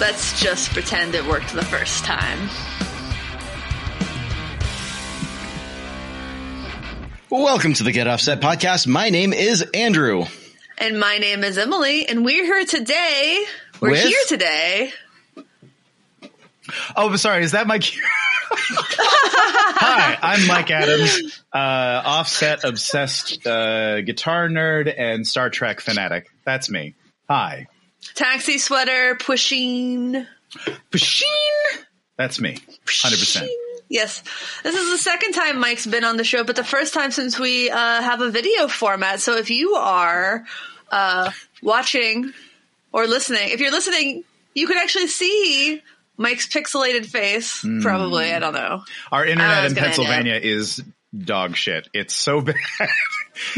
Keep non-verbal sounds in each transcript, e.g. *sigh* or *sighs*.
Let's just pretend it worked the first time. Welcome to the Get Offset podcast. My name is Andrew. And my name is Emily, and we're here today. We're With? here today. Oh, sorry. Is that my cue? *laughs* Hi, I'm Mike Adams, uh, offset obsessed uh, guitar nerd and Star Trek fanatic. That's me. Hi. Taxi sweater, Puisheen. Puisheen. That's me. 100%. Yes. This is the second time Mike's been on the show, but the first time since we uh, have a video format. So if you are uh, watching or listening, if you're listening, you could actually see Mike's pixelated face. Hmm. Probably. I don't know. Our internet in Pennsylvania is dog shit. It's so *laughs* bad.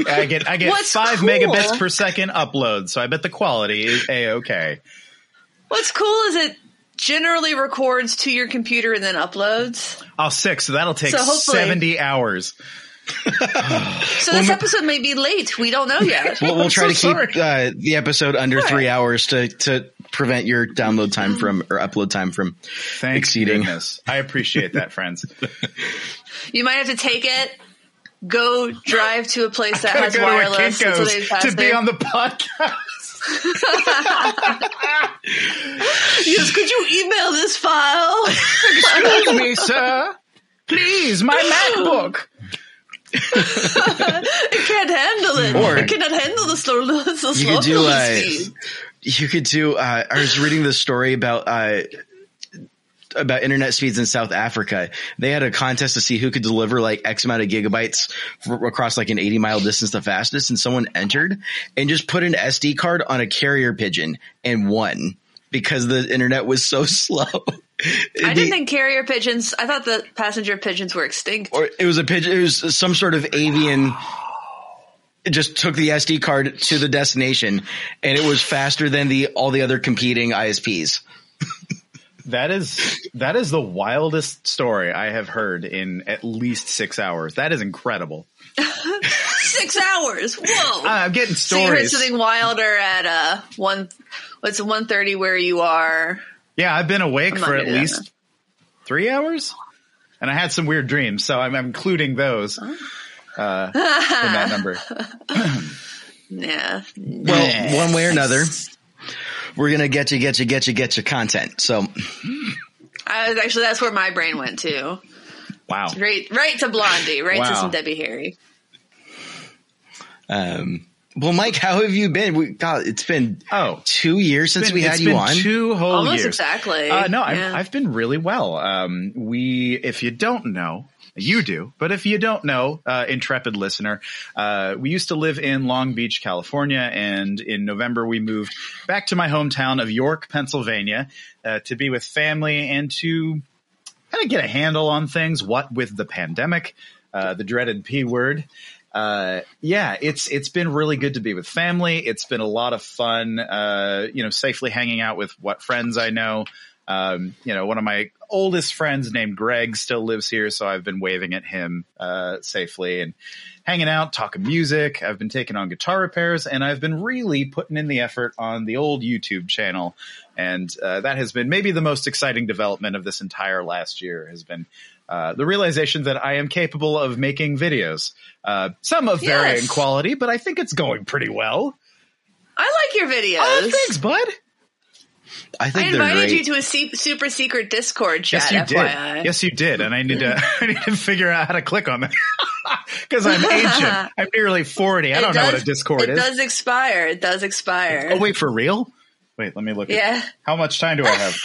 I get I get What's five cool- megabits per second upload, so I bet the quality is a okay. What's cool is it generally records to your computer and then uploads. Oh, six. So that'll take So seventy hours. *sighs* So this episode may be late. We don't know yet. We'll, we'll try so to keep uh, the episode under three hours to, to prevent your download time from or upload time from Thank exceeding. goodness. I appreciate that, friends. *laughs* You might have to take it, go drive to a place that has wireless. to a until they Kinko's pass to be on the podcast. *laughs* Yes, could you email this file? Excuse me, sir. Please, my MacBook. *laughs* it can't handle it. Or- it cannot handle the slow, the slow You could do loading uh, speed. You could do. Uh, I was reading this story about uh, about internet speeds in South Africa. They had a contest to see who could deliver like X amount of gigabytes for, across like an eighty mile distance the fastest, and someone entered and just put an SD card on a carrier pigeon and won because the internet was so *laughs* slow. I didn't think carrier pigeons. I thought the passenger pigeons were extinct. or it was a pigeon. It was some sort of avian. It just took the SD card to the destination, and it was faster than the all the other competing ISPs. *laughs* That is that is the wildest story I have heard in at least six hours. That is incredible. *laughs* Six hours. Whoa. I'm getting so you heard something wilder at uh one. What's one thirty where you are? yeah, I've been awake I'm for at least three hours, and I had some weird dreams, so I'm, I'm including those uh, in that number. *laughs* Yeah. Well, one way or another, we're gonna get you, get you, get you, get you content. So I was actually that's where my brain went to. Wow. Right, right to Blondie, right to some Debbie Harry. Um, well, Mike, how have you been? We, God, it's been oh two years since been- we had it's you been on. Two whole Almost years. exactly. Uh, no, I've, I've been really well. Um, we, if you don't know, you do, but if you don't know, uh, intrepid listener, uh, we used to live in Long Beach, California, and in November we moved back to my hometown of York, Pennsylvania, uh, to be with family and to kind of get a handle on things. What with the pandemic, uh, the dreaded P word. Uh, yeah, it's it's been really good to be with family. It's been a lot of fun. Uh, you know, safely hanging out with what friends I know. Um, you know, one of my oldest friends named Greg still lives here, so I've been waving at him uh, safely and hanging out, talking music. I've been taking on guitar repairs, and I've been really putting in the effort on the old YouTube channel, and uh, that has been maybe the most exciting development of this entire last year. Has been uh, the realization that I am capable of making videos, uh, some of varying Yes. quality, but I think it's going pretty well. I like your videos. Oh, thanks, bud. I I think they're invited you to a super secret Discord chat. Yes, you FYI. did. Yes, you did, and I need to. *laughs* I need to figure out how to click on that *laughs* because I'm ancient. *laughs* I'm nearly forty. I It don't know what a Discord It is. It does expire. It does expire. Oh, wait, for real? Wait, let me look. Yeah. At, how much time do I have?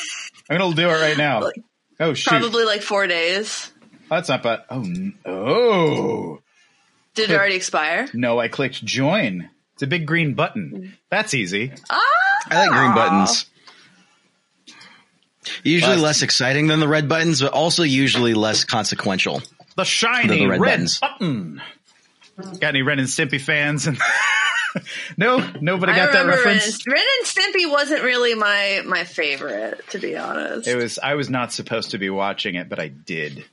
I'm gonna do it right now. Oh shoot, Probably like four days. that's not bad. Oh, oh Did it already expire? no! I clicked join. It's a big green button. That's easy. Ah, I like green buttons. Usually Last- less exciting than the red buttons, but also usually less consequential. The shiny The red, red button. Got any Ren and Stimpy fans? *laughs* no, nobody I got that remember Ren reference. and, Ren and Stimpy wasn't really my my favorite, to be honest. It was. I was not supposed to be watching it, but I did.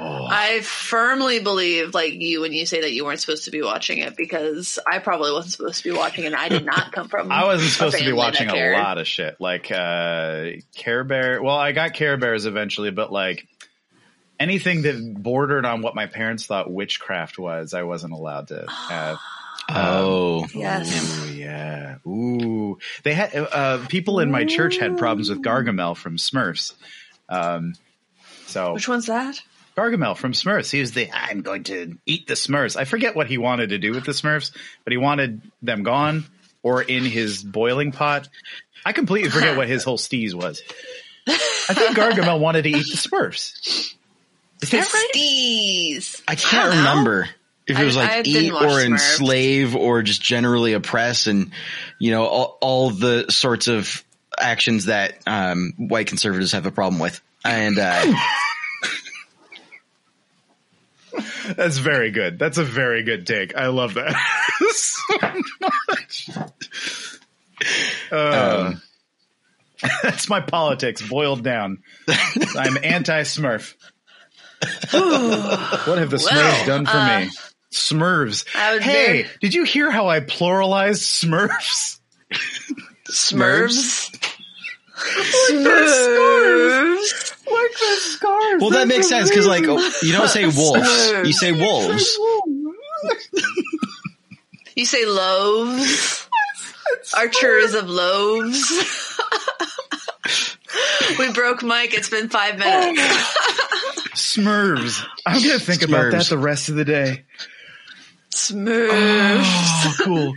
I firmly believe, like you, when you say that you weren't supposed to be watching it, because I probably wasn't supposed to be watching it. and I did not *laughs* come from. I wasn't a supposed to be watching a lot of shit like uh Care Bear. Well, I got Care Bears eventually, but like anything that bordered on what my parents thought witchcraft was, I wasn't allowed to *gasps* have. Oh, Yes. Ooh, yeah. Ooh, they had uh, people in my church had problems with Gargamel from Smurfs. Um, so Which one's that? Gargamel from Smurfs. He was the I'm going to eat the Smurfs. I forget what he wanted to do with the Smurfs, but he wanted them gone or in his boiling pot. I completely forget what his whole steez was. I think *laughs* Gargamel wanted to eat the Smurfs. Is that right? Steez. I can't don't remember if it was like eat or Smurfs. enslave or just generally oppress and you know all, all the sorts of actions that um, white conservatives have a problem with. And uh, *laughs* That's very good. That's a very good take. I love that *laughs* so much. Um, *laughs* that's my politics boiled down. I'm anti Smurf. *sighs* what have the Smurfs Well, done for uh, me? Smurfs. Hey, very- did you hear how I pluralized Smurfs? Smurfs. Smurfs. Like the scarves. well, that makes sense because like oh, you don't say wolves, you say wolves. You say loaves. Archers of loaves. we broke Mike. It's been five oh, minutes. Smurfs. I'm gonna think about that the rest of the day. Smurfs. Oh, cool.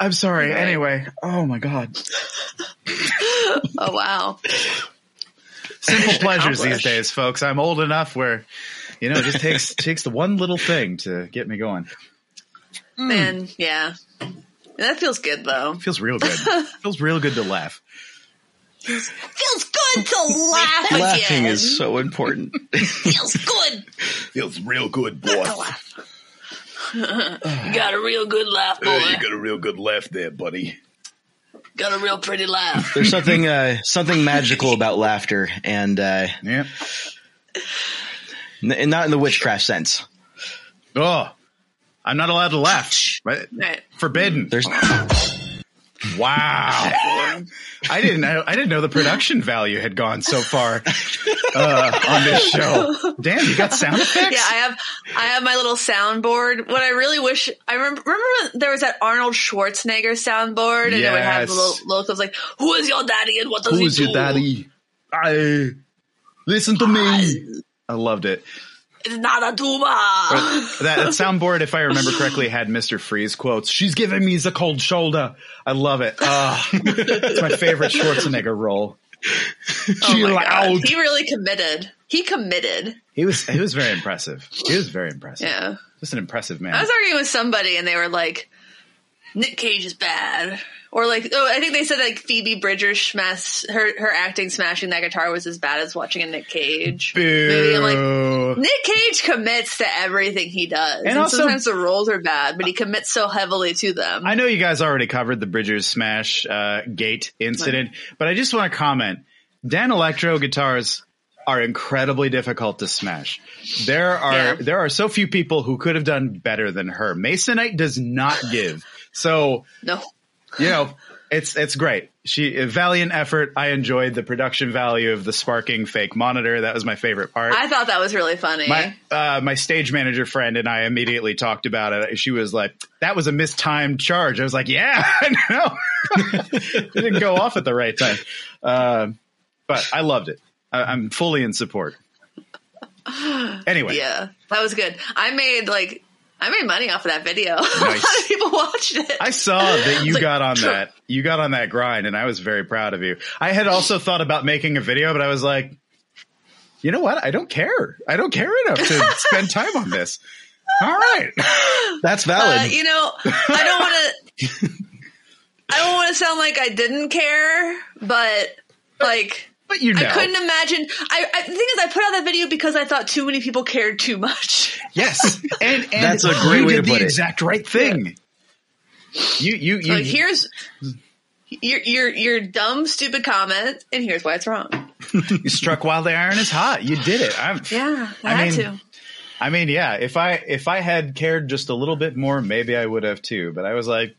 I'm sorry. Right. Anyway, oh my god. Oh wow. Simple *laughs* pleasures these days, folks. I'm old enough where, you know, it just takes *laughs* takes the one little thing to get me going. Hmm. Man, yeah. That feels good though. Feels real good. *laughs* Feels real good to laugh. Feels good to laugh again. Laughing is so important. feels good Feels real good, to laugh. you got a real good laugh, boy. You got a real good laugh there, buddy. Got a real pretty laugh. *laughs* There's something uh, something magical about laughter, and uh, Yeah. n- not in the witchcraft sense. Oh, I'm not allowed to laugh. Right? Right. Forbidden. There's Wow. I didn't know. I didn't know the production value had gone so far uh, on this show. Damn, you got sound effects. Yeah, I have I have my little soundboard. What I really wish I remember remember when there was that Arnold Schwarzenegger soundboard and it would have the little little clips like, Who is your daddy and what does Who's he do? Who is your daddy? I listen to me. I loved it. It's not a tumor. That, that soundboard, if I remember correctly, had Mr. Freeze quotes. She's giving me the cold shoulder. I love it. Ah, *laughs* it's my favorite Schwarzenegger role. oh my. God. He really committed. He committed. He was he was very impressive. He was very impressive. Yeah. Just an impressive man. I was arguing with somebody and they were like, Nick Cage is bad. Or like, oh, I think they said like Phoebe Bridgers smash her her acting smashing that guitar was as bad as watching a Nick Cage movie. Like, Nick Cage commits to everything he does, and, also- sometimes the roles are bad, but he commits so heavily to them. I know you guys already covered the Bridgers Smash uh, Gate incident, but I just want to comment. Danelectro guitars are incredibly difficult to smash. There are Yeah. there are so few people who could have done better than her. Masonite does not give. So no, you know, it's it's great. She a valiant effort. I enjoyed the production value of the sparking fake monitor. That was my favorite part. I thought that was really funny. my uh, my stage manager friend and I immediately talked about it. She was like, "That was a mistimed charge." I was like, "Yeah, *laughs* I know. *laughs* it didn't go off at the right time." Uh, but I loved it. I, I'm fully in support. Anyway, yeah, that was good. I made like I made money off of that video. *laughs* a lot of people watched it. I saw that you like, got on that. You got on that grind, and I was very proud of you. I had also thought about making a video, but I was like, you know what? I don't care. I don't care enough to *laughs* spend time on this. All right. that's valid. Uh, you know, I don't want to. *laughs* I don't want to sound like I didn't care, but like But you know. I couldn't imagine. I, I the thing is, I put out that video because I thought too many people cared too much. Yes, *laughs* and, and That's a great you way did to put the it. exact right thing. You you you. Like here's your your your dumb stupid comment, and here's why it's wrong. *laughs* you struck while the iron is hot. You did it. I'm, Yeah, I, I had mean, to. I mean, yeah. If I if I had cared just a little bit more, maybe I would have too. But I was like,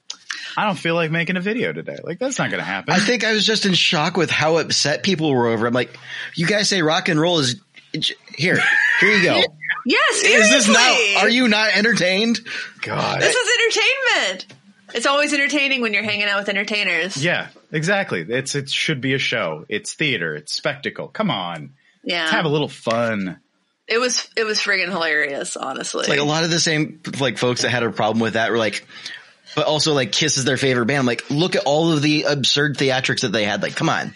I don't feel like making a video today. Like that's not going to happen. I think I was just in shock with how upset people were over. it. I'm like, you guys say rock and roll is here. Here you go. *laughs* Yeah, Is seriously. this not? Are you not entertained? God. This is entertainment. It's always entertaining when you're hanging out with entertainers. Yeah, exactly. It's it should be a show. It's theater. It's spectacle. Come on, Yeah. let's have a little fun. It was it was friggin' hilarious, honestly. Like a lot of the same like folks that had a problem with that were like, but also like Kiss is their favorite band. I'm like, look at all of the absurd theatrics that they had. Like, come on,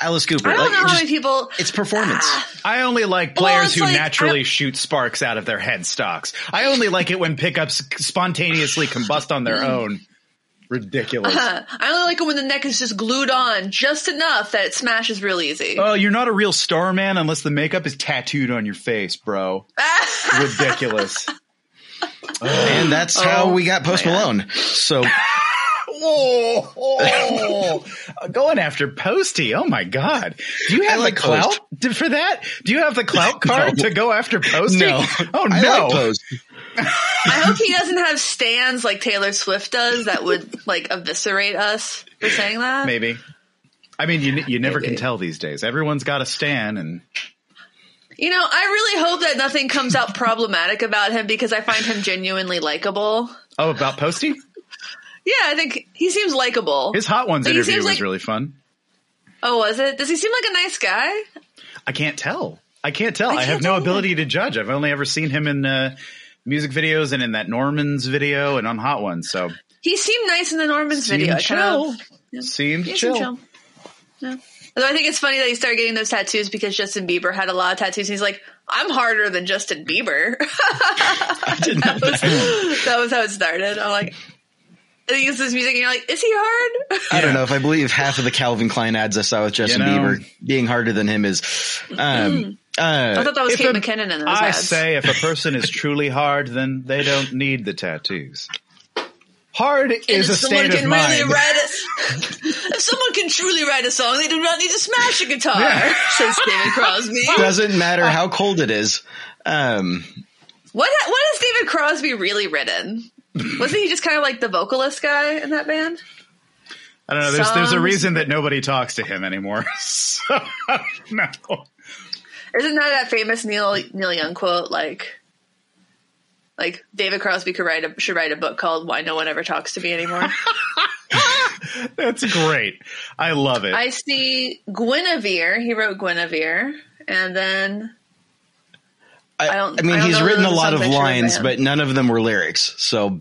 Alice Cooper. I don't like, know how just- many people. It's performance. Uh, I only like players it's who like- naturally I- shoot sparks out of their headstocks. I only like it when pickups spontaneously combust on their own. Ridiculous. Uh-huh. I only like it when the neck is just glued on just enough that it smashes real easy. Oh, you're not a real star man unless the makeup is tattooed on your face, bro. *laughs* Ridiculous. And that's how oh, we got Post Malone. So *laughs* oh, oh. going after Posty. Oh my god! Do you have like the clout Post. for that? Do you have the clout *laughs* card No. to go after Posty? no, Oh I no! like Post. *laughs* I hope he doesn't have stands like Taylor Swift does that would like eviscerate us for saying that. Maybe. I mean, you you never can tell these days. Everyone's got a stand, and You know, I really hope that nothing comes out problematic about him because I find him genuinely likable. oh, about Posty, Yeah, I think he seems likable. his Hot Ones he interview was like- really fun. Oh, was it? Does he seem like a nice guy? I can't tell. I can't tell. I, I have can't no ability to judge. I've only ever seen him in uh, music videos and in that Norman's video and on Hot Ones. So He seemed nice in the Norman's seemed video. I kind chill. of yeah. Seemed He chill. seemed chill. Yeah. Although I think it's funny that he started getting those tattoos because Justin Bieber had a lot of tattoos. He's like, I'm harder than Justin Bieber. *laughs* I didn't know that. that was how it started. I'm like, and he uses his music, and you're like, is he hard? I don't know if I believe half of the Calvin Klein ads I saw with Justin You know- Bieber being harder than him is. Um, I uh, thought that was If Kate a- McKinnon in those I ads. say if a person is truly hard, then they don't need the tattoos. Hard And is a if someone state of can mind. really write a, *laughs* if someone can truly write a song, they do not need to smash a guitar. Yeah. *laughs* Says David Crosby. doesn't matter how cold it is. Um, What what has David Crosby really written? Wasn't he just kind of like the vocalist guy in that band? I don't know. There's there's a reason that nobody talks to him anymore. *laughs* So, no. Isn't that that famous Neil Neil Young quote? Like, like David Crosby could write a should write a book called "Why No One Ever Talks to Me Anymore." *laughs* That's great. I love it. I see Guinevere. He wrote Guinevere, and then I, I don't- I mean, I don't he's written a lot of songs I should lines, but none of them were lyrics. So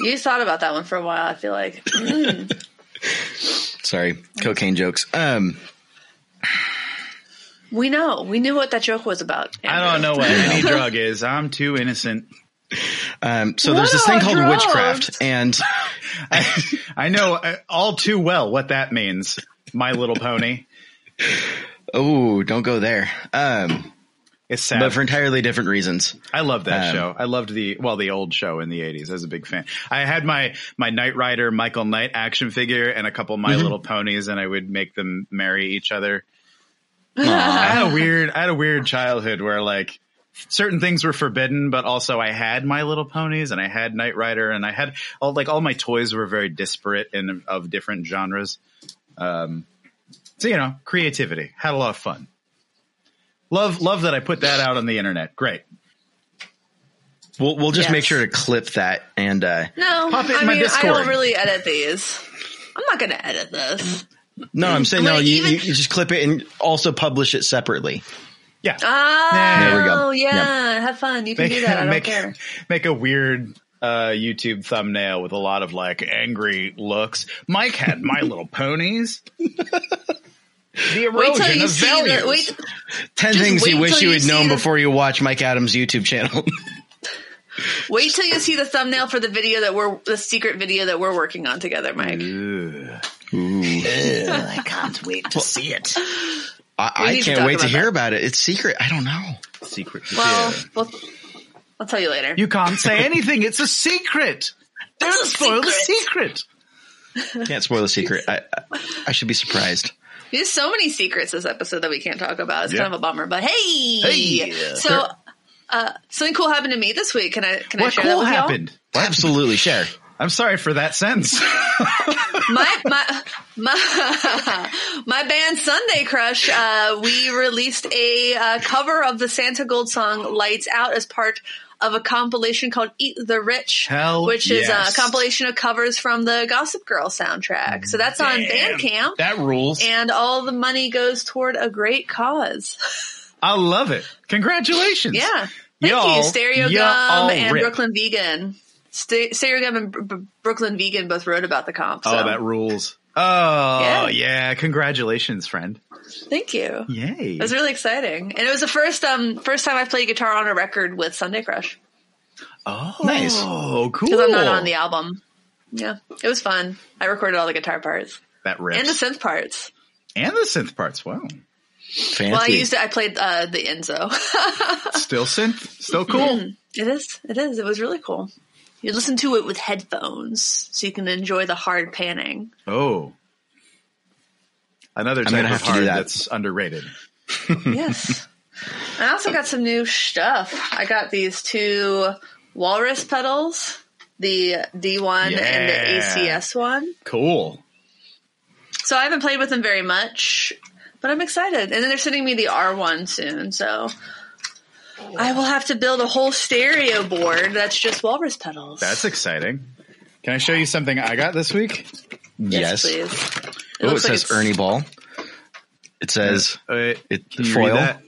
you thought about that one for a while. I feel like *laughs* sorry, cocaine jokes. Um, we know we knew what that joke was about. I don't know what any *laughs* drug is. I'm too innocent. um, so What there's this thing called drugs? witchcraft, and *laughs* I, I know uh, all too well what that means. My Little Pony. oh, don't go there. Um, It's sad. but for entirely different reasons. I loved that Um, show. I loved the well, the old show in the '80s. I was a big fan. I had my my Knight Rider Michael Knight action figure and a couple My Mm-hmm. Little Ponies, and I would make them marry each other. I had a weird, I had a weird childhood where like certain things were forbidden, but also I had My Little Ponies and I had Knight Rider and I had all like all my toys were very disparate and of different genres. Um, so you know, creativity. Had a lot of fun. Love, love that I put that out on the internet. Great. We'll we'll just Yes. make sure to clip that and uh, No, Pop it in I my mean I Discord. don't really edit these. I'm not going to edit this. No, I'm saying no. Like, You, even- you you just clip it and also publish it separately. Yeah. Oh, There we go. Yeah, have fun. You can do that. I don't make, care. *laughs* make a weird uh, YouTube thumbnail with a lot of like angry looks. Mike had My *laughs* Little Ponies. the Wait erosion you of see values. the wait. Ten things you wish you you had see known the- before you watch Mike Adams' YouTube channel. *laughs* Wait till you see the thumbnail for the video that we're the secret video that we're working on together, Mike. I can't wait to see it. I, I can't talk wait to hear that. about it. It's secret. I don't know. Secret. Well, Yeah. well, I'll tell you later. You can't say anything. It's a secret. *laughs* Don't It's a spoil the secret. secret. Can't spoil the secret. I, I, I should be surprised. There's so many secrets this episode that we can't talk about. It's Yeah. kind of a bummer, but hey, Hey. so uh, something cool happened to me this week. Can I can I What share that cool with y'all? happened? Absolutely, share. I'm sorry for that sentence. *laughs* my my my my band Sunday Crush. Uh, we released a uh, cover of the Santigold song "Lights Out" as part of a compilation called "Eat the Rich," Hell which is a compilation of covers from the Gossip Girl soundtrack. So that's on Bandcamp, that rules. and all the money goes toward a great cause. I love it. Congratulations. Yeah. Thank Y'all- you, Stereogum and rip. Brooklyn Vegan. St- Gum and Br- Brooklyn Vegan both wrote about the comp. So. Oh, that rules. Oh, yeah. Yeah. Congratulations, friend. Thank you. Yay. It was really exciting, and it was the first um first time I played guitar on a record with Sunday Crush oh, Nice. Oh, cool. because I'm not on the album. Yeah, it was fun. I recorded all the guitar parts that rips. and the synth parts. and the synth parts. Wow. Fancy. Well, I used it. I played uh, the Enzo. *laughs* Still synth. Still cool. it is. It is. It was really cool. You listen to it with headphones, so you can enjoy the hard panning. Oh. Another gonna type of have to do hard that. that's underrated. *laughs* yes. I also got some new stuff. I got these two walrus pedals, the D1 and the ACS one. Cool. So I haven't played with them very much, but I'm excited. And then they're sending me the R1 soon, so I will have to build a whole stereo board that's just walrus pedals. That's exciting. Can I show you something I got this week? yes. please. Oh, it looks like says Ernie Ball. It says Uh, it foil. read that?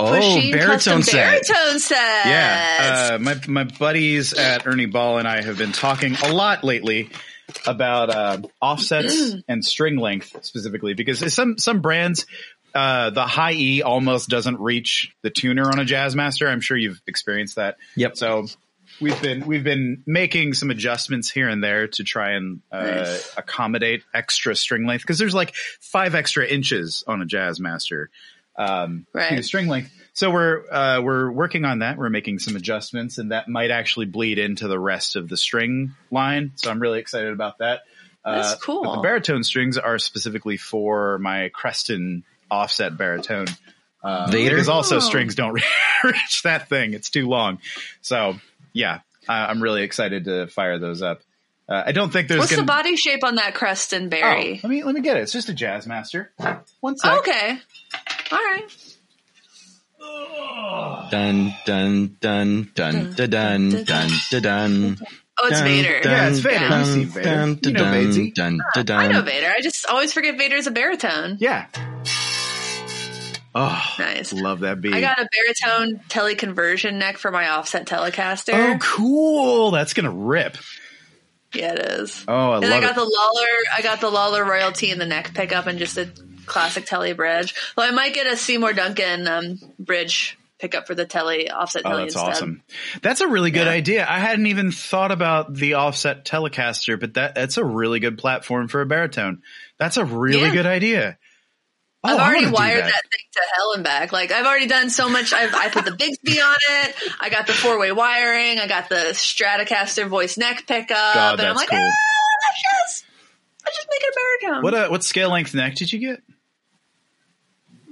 Oh, Puisheen baritone set. Baritone set. Yeah, uh, my my buddies at Ernie Ball and I have been talking a lot lately about uh, offsets *clears throat* and string length specifically because some some brands uh, the high E almost doesn't reach the tuner on a Jazzmaster. I'm sure you've experienced that. Yep. So we've been we've been making some adjustments here and there to try and uh, Nice. accommodate extra string length because there's like five extra inches on a Jazzmaster um, Right. to string length. So we're uh, we're working on that. We're making some adjustments, and that might actually bleed into the rest of the string line. So I'm really excited about that. That's Uh, cool. But the baritone strings are specifically for my Creston offset baritone. Uh, Vader? Because also oh. strings don't *laughs* reach that thing. It's too long. So yeah, I, am really excited to fire those up. Uh, I don't think there's. What's gonna... the body shape on that Creston Barry? Oh, let me let me get it. It's just a jazz master. One sec. Okay. All right. Dun dun dun dun dun dun dun dun. dun, dun. Oh, it's dun, Vader. Dun, yeah, it's Vader. Dun, you see Vader. Dun, you know Vader. Dun, dun, dun, dun. I know Vader. I just always forget Vader's a baritone. Yeah. Oh, Nice. love that beat. I got a baritone teleconversion neck for my offset Telecaster. oh, cool. That's gonna rip. Yeah, it is. Oh, I and I got it. the Lollar. I got the Lollar Royal T in the neck pickup and just a classic Tele bridge. Well, I might get a Seymour Duncan um, bridge pickup for the Tele offset Oh, Tele that's instead. awesome. That's a really good Yeah. idea. I hadn't even thought about the offset Telecaster, but that that's a really good platform for a baritone. That's a really Yeah. good idea. Oh, I've already wired that. that. thing to hell and back. Like I've already done so much. I've, I put the Bigsby on it. I got the four way wiring. I got the Stratocaster voice neck pickup. God, and I'm like, cool. ah, just, let's just make it a baritone. What uh, what scale length neck did you get?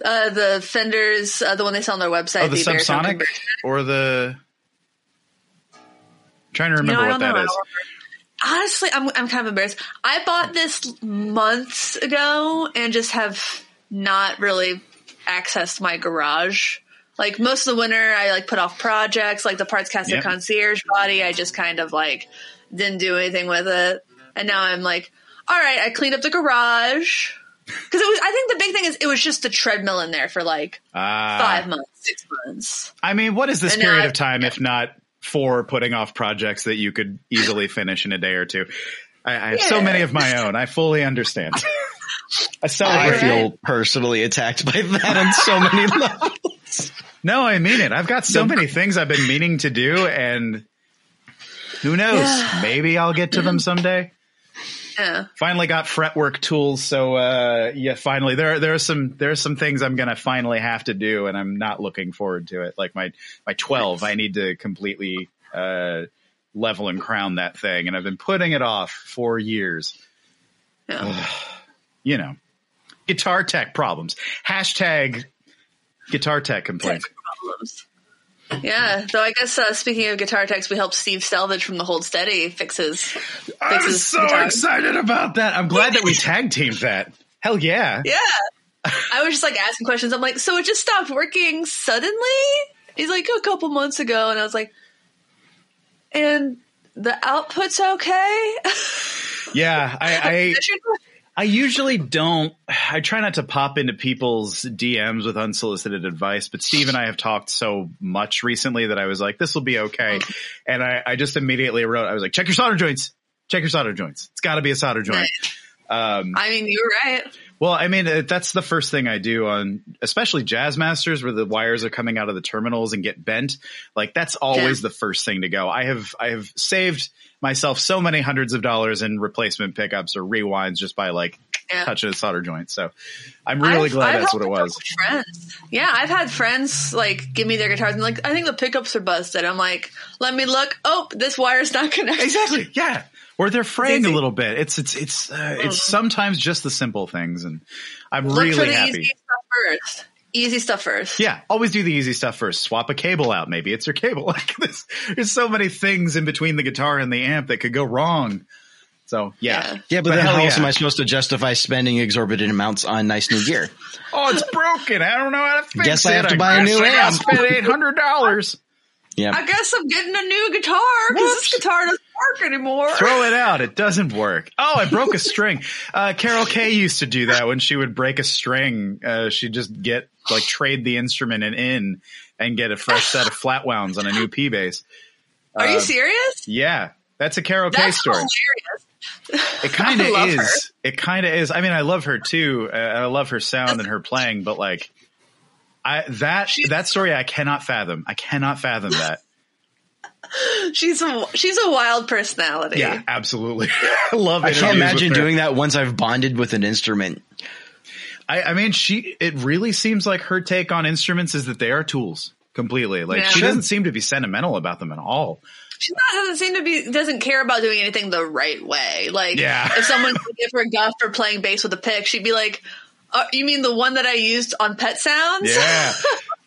uh, the Fenders, uh, the one they sell on their website. Oh, the baritone subsonic or the? trying to remember I what know. that I is. Honestly, I'm I'm kind of embarrassed. I bought this months ago and just have not really accessed my garage. Like most of the winter, I like put off projects, like the Parts Caster Yep. Concierge body. I just kind of like didn't do anything with it, and now I'm like, all right, I cleaned up the garage because it was. I think the big thing is it was just the treadmill in there for like Ah, five months, six months. I mean, what is this And period I- of time if not for putting off projects that you could easily finish in a day or two? I, I have so many of my *laughs* own. I fully understand. *laughs* I I celebrate. feel personally attacked by that on so many *laughs* levels. No, I mean it. I've got so many things I've been meaning to do, and who knows? Yeah. *sighs* Maybe I'll get to them someday. Yeah. Finally got fretwork tools, so uh, yeah. Finally, there there are some there are some things I'm gonna finally have to do, and I'm not looking forward to it. Like my my 12, I need to completely uh, level and crown that thing, and I've been putting it off for years. Yeah. You know, guitar tech problems. Hashtag guitar tech complaints. problems. Yeah, though I guess uh, speaking of guitar techs, we helped Steve Selvidge from the Hold Steady fix his. I'm so guitar. excited about that. I'm glad that we tag teamed that. Hell yeah. Yeah, I was just like asking questions. I'm like, so it just stopped working suddenly? He's like a couple months ago, and I was like, and the output's okay. *laughs* Yeah, I, I I usually don't. I try not to pop into people's DMs with unsolicited advice, but Steve and I have talked so much recently that I was like, this will be okay. And I, I just immediately wrote, I was like, check your solder joints. Check your solder joints. It's got to be a solder joint. Um, I mean, you're right. Well, I mean, uh, that's the first thing I do on, especially Jazz Masters, where the wires are coming out of the terminals and get bent. Like that's always the first thing to go. I have, I have saved myself so many hundreds of dollars in replacement pickups or rewinds just by like Yeah. touching a solder joint. So I'm really I've- glad I've that's what it was. Friends. Yeah, I've had friends like give me their guitars and like I think the pickups are busted. I'm like, let me look. Oh, this wire's not *laughs* connected. Exactly. Yeah. Or they're fraying a little bit. It's, it's, it's, uh, it's sometimes just the simple things. And I'm Look for really the happy. easy stuff first. Easy stuff first. Yeah, always do the easy stuff first. Swap a cable out. Maybe it's your cable. *laughs* Like this, there's so many things in between the guitar and the amp that could go wrong. So yeah, Yeah. Yeah, but, then how else yeah. am I supposed to justify spending exorbitant amounts on nice new gear? *laughs* Oh, it's broken. I don't know how to fix Guess it. Guess I have to buy a guess new I gotta amp. Spend eight hundred dollars. Yeah. I guess I'm getting a new guitar because this guitar doesn't work anymore. Throw it out. It doesn't work. Oh, I broke a *laughs* string. Uh, Carol Kaye used to do that when she would break a string. Uh, she'd just get like trade the instrument and in and get a fresh set of *sighs* flat wounds on a new P bass. Are you Uh, serious? Yeah, that's a Carol Kaye story. hilarious. It *laughs* kind of is. her. It kind of is. I mean, I love her too. Uh, I love her sound and her playing, but like, I that She's- that story I cannot fathom. I cannot fathom that. *laughs* She's a she's a wild personality. Yeah, absolutely. *laughs* I love. it. I can't imagine doing that once I've bonded with an instrument. I, I mean, she. It really seems like her take on instruments is that they are tools completely. Like Yeah. she doesn't seem to be sentimental about them at all. She not, doesn't seem to be doesn't care about doing anything the right way. Like Yeah. if someone would give her a guff for playing bass with a pick, she'd be like, uh, "You mean the one that I used on Pet Sounds?" Yeah,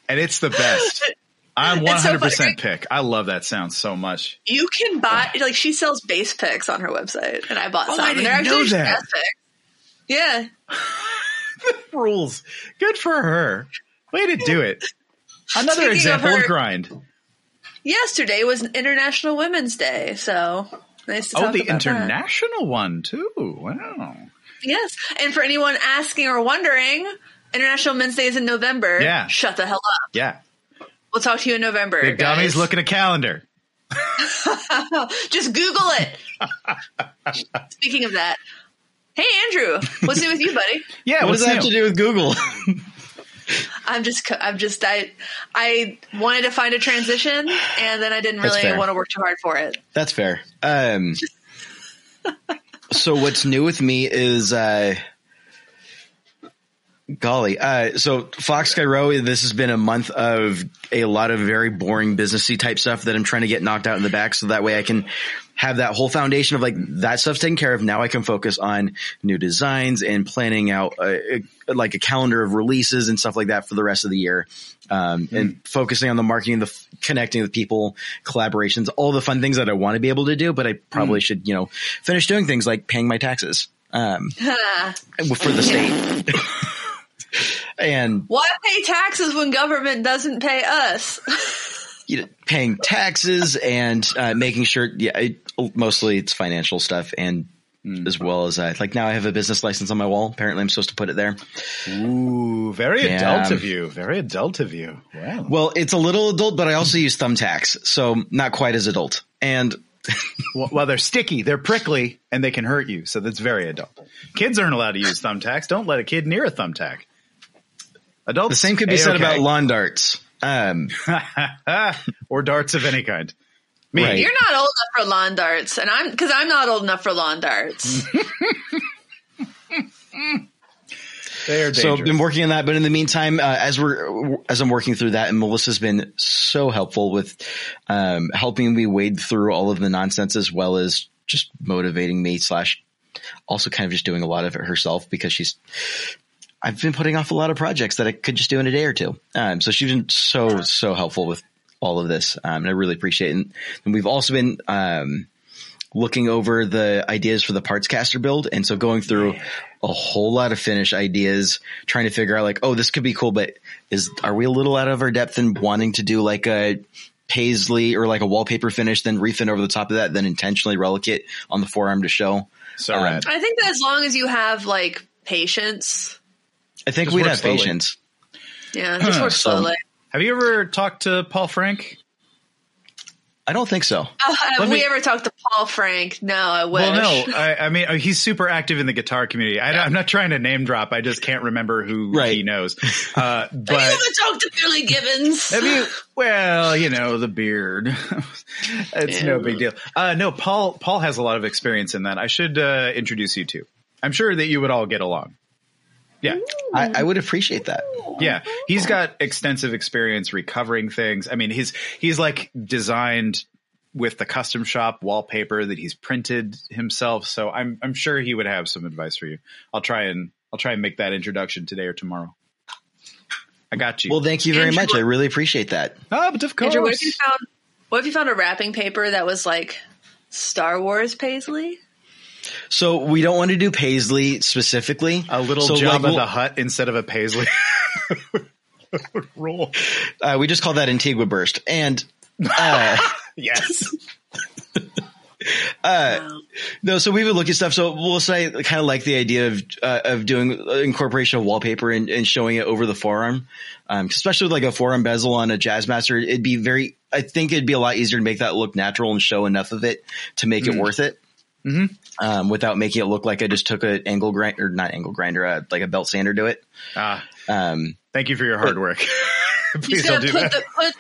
and it's the best. *laughs* I'm 100 funny. percent pick. I love that sound so much. You can buy like she sells bass picks on her website, and I bought Oh, some. I and didn't they're actually know that. picks. Yeah, *laughs* Rules. Good for her. Way to do it. Another Speaking example of, her- grind. yesterday was International Women's Day, so nice to Oh, talk the about that. Oh, the international one too. Wow. Yes, and for anyone asking or wondering, International Men's Day is in November. Yeah. shut the hell up. Yeah. We'll talk to you in November. Big dummies guys. look at a calendar. *laughs* Just Google it. *laughs* Speaking of that, hey Andrew, what's new with you, buddy? *laughs* Yeah. what does that have to do with Google? I'm just, I'm just, I, I wanted to find a transition, and then I didn't really want to work too hard for it. That's fair. Um, so what's new with me is, uh, golly, uh, so Fox Row, this has been a month of a lot of very boring businessy type stuff that I'm trying to get knocked out in the back so that way I can have that whole foundation of like that stuff's taken care of. Now I can focus on new designs and planning out a, a- like a calendar of releases and stuff like that for the rest of the year. Um, and focusing on the marketing, the f- connecting with people, collaborations, all the fun things that I want to be able to do, but I probably should, you know, finish doing things like paying my taxes, um, *laughs* for the state. and Why pay taxes when government doesn't pay us? *laughs* you know, paying taxes and uh, making sure. Yeah, I, mostly it's financial stuff, and as well as uh, like now I have a business license on my wall. Apparently, I'm supposed to put it there. Ooh, very Yeah. adult of you. Very adult of you. Wow. Well, it's a little adult, but I also use thumbtacks, so not quite as adult. And *laughs* Well, well, they're sticky, they're prickly, and they can hurt you. So that's very adult. Kids aren't allowed to use thumbtacks. Don't let a kid near a thumbtack. Adults. the same could be said A-okay. about lawn darts. Um, *laughs* or darts of any kind. Me. Right. You're not old enough for lawn darts, and I'm because I'm not old enough for lawn darts. *laughs* They are So I've been working on that, but in the meantime, uh, as we're as I'm working through that, and Melissa's been so helpful with um, helping me wade through all of the nonsense as well as just motivating me. Slash, also kind of just doing a lot of it herself because she's. I've been putting off a lot of projects that I could just do in a day or two. Um, so she's been so so helpful with all of this, um, and I really appreciate it. And, and we've also been. Um, looking over the ideas for the parts caster build. And so going through a whole lot of finish ideas, trying to figure out like, oh, this could be cool, but is, are we a little out of our depth in wanting to do like a paisley or like a wallpaper finish, then refin over the top of that, then intentionally relic it on the forearm to show? So Um, rad. I think that as long as you have like patience, I think we'd have slowly. patience. yeah, just work *clears throat* So- slowly. Have you ever talked to Paul Frank? I don't think so. Oh, have Let we me- ever talked to Paul Frank? No, I wish. Well, no. I, I mean, uh, he's super active in the guitar community. I, am not trying to name drop. I just can't remember who Right. he knows. *laughs* Uh, Have you ever talked to Billy Gibbons? Have you? Well, you know the beard. *laughs* it's no big deal. Uh, no, Paul. Paul has a lot of experience in that. I should uh, introduce you to. I'm sure that you would all get along. Yeah, I, I would appreciate that. yeah. He's got extensive experience recovering things. I mean, he's he's like designed with the custom shop wallpaper that he's printed himself. So I'm I'm sure he would have some advice for you. I'll try and I'll try and make that introduction today or tomorrow. I got you. Well, thank you very Andrew, much. I really appreciate that. oh, but of course. Andrew, what if you found? What if you found a wrapping paper that was like Star Wars paisley? So we don't want to do paisley specifically. A little so Jabba like, we'll- the Hut instead of a paisley. *laughs* Roll. uh, we just call that Antigua burst. And, uh, *laughs* Yes. Wow. *laughs* No, so we would look at stuff. So we'll say kind of like the idea of uh, of doing uh, incorporation of wallpaper and, and showing it over the forearm, um, especially with like a forearm bezel on a Jazzmaster. It'd be very. I think it'd be a lot easier to make that look natural and show enough of it to make it worth it, Mhm. um, without making it look like I just took an angle grinder, or not angle grinder, uh, like a belt sander to it. Ah, Um, thank you for your hard work. *laughs* *laughs* Please He's don't gonna do put that. the put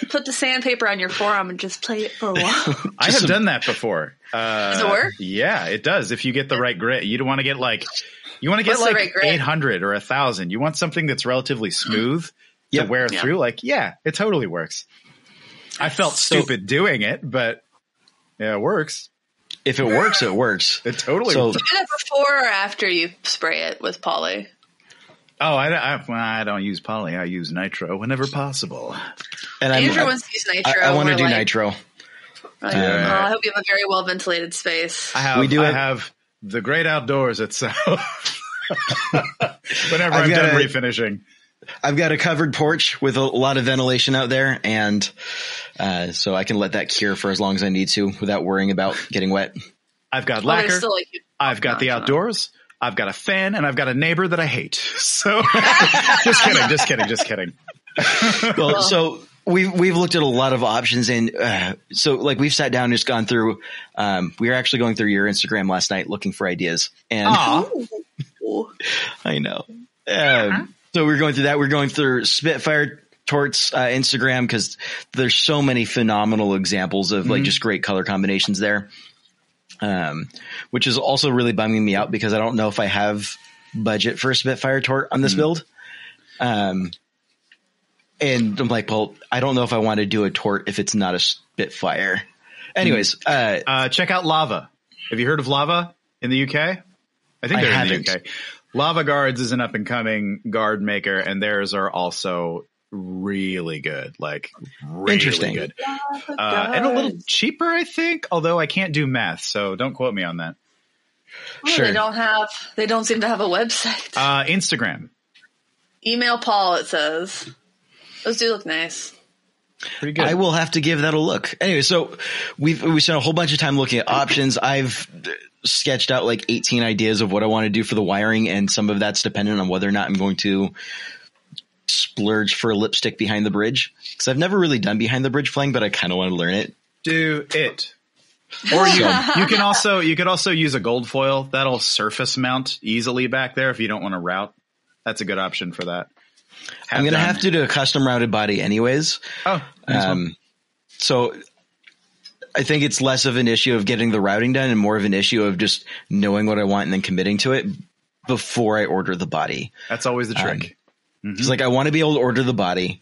the put the sandpaper on your forearm and just play it for a *laughs* while. I have some- done that before. Uh, Does it work? Yeah, it does. If you get the right grit, you don't want to get like you want to get What's like right 800 or a thousand. You want something that's relatively smooth Yep. to wear Yeah. through. Like, yeah, it totally works. I felt So- stupid doing it, but yeah, it works. If it works, it works. *laughs* It totally So- works. Do that before or after you spray it with poly. Oh, I, I, well, I don't use poly. I use nitro whenever possible. And I'm, Andrew I, wants to use nitro. I want to do like, nitro. like, Yeah. oh, I hope you have a very well ventilated space. I have, We do I have- have the great outdoors itself. *laughs* Whenever I've I'm done a- refinishing. I've got a covered porch with a lot of ventilation out there, and uh, so I can let that cure for as long as I need to without worrying about getting wet. I've got lacquer. still, like, I've got the Not- outdoors. I've got a fan and I've got a neighbor that I hate. *laughs* So *laughs* just kidding, just kidding, just kidding. *laughs* Well, so we've we've looked at a lot of options, and uh, so like we've sat down and just gone through. Um, we were actually going through your Instagram last night looking for ideas, and I know. Um, so we we're going through that. We are going through Spitfire Torts uh, Instagram because there's so many phenomenal examples of like just great color combinations there. Um, which is also really bumming me out because I don't know if I have budget for a Spitfire Tort on this build. Um, and I'm like, well, I don't know if I want to do a Tort if it's not a Spitfire. Anyways, uh, Uh, check out Lava. Have you heard of Lava in the UK? I think they're in haven't. the UK. Lava Guards is an up and coming guard maker, and theirs are also really good. Like really Interesting. good. Uh, and a little cheaper, I think. Although I can't do math, so don't quote me on that. Oh, Sure. They don't have. They don't seem to have a website. Uh, Instagram, Email Paul. It says those do look nice. Pretty good. I will have to give that a look. Anyway, so we've we spent a whole bunch of time looking at options. I've sketched out like 18 ideas of what I want to do for the wiring, and some of that's dependent on whether or not I'm going to splurge for a lipstick behind the bridge because I've never really done behind the bridge flying, but I kind of want to learn it. do it. Or *laughs* you, you can also you could also use a gold foil that'll surface mount easily back there if you don't want to route. That's a good option for that. I'm gonna done. have to do a custom routed body anyways. Oh. Um, so I think it's less of an issue of getting the routing done and more of an issue of just knowing what I want and then committing to it. before I order the body. That's always the trick. It's like I want to be able to order the body,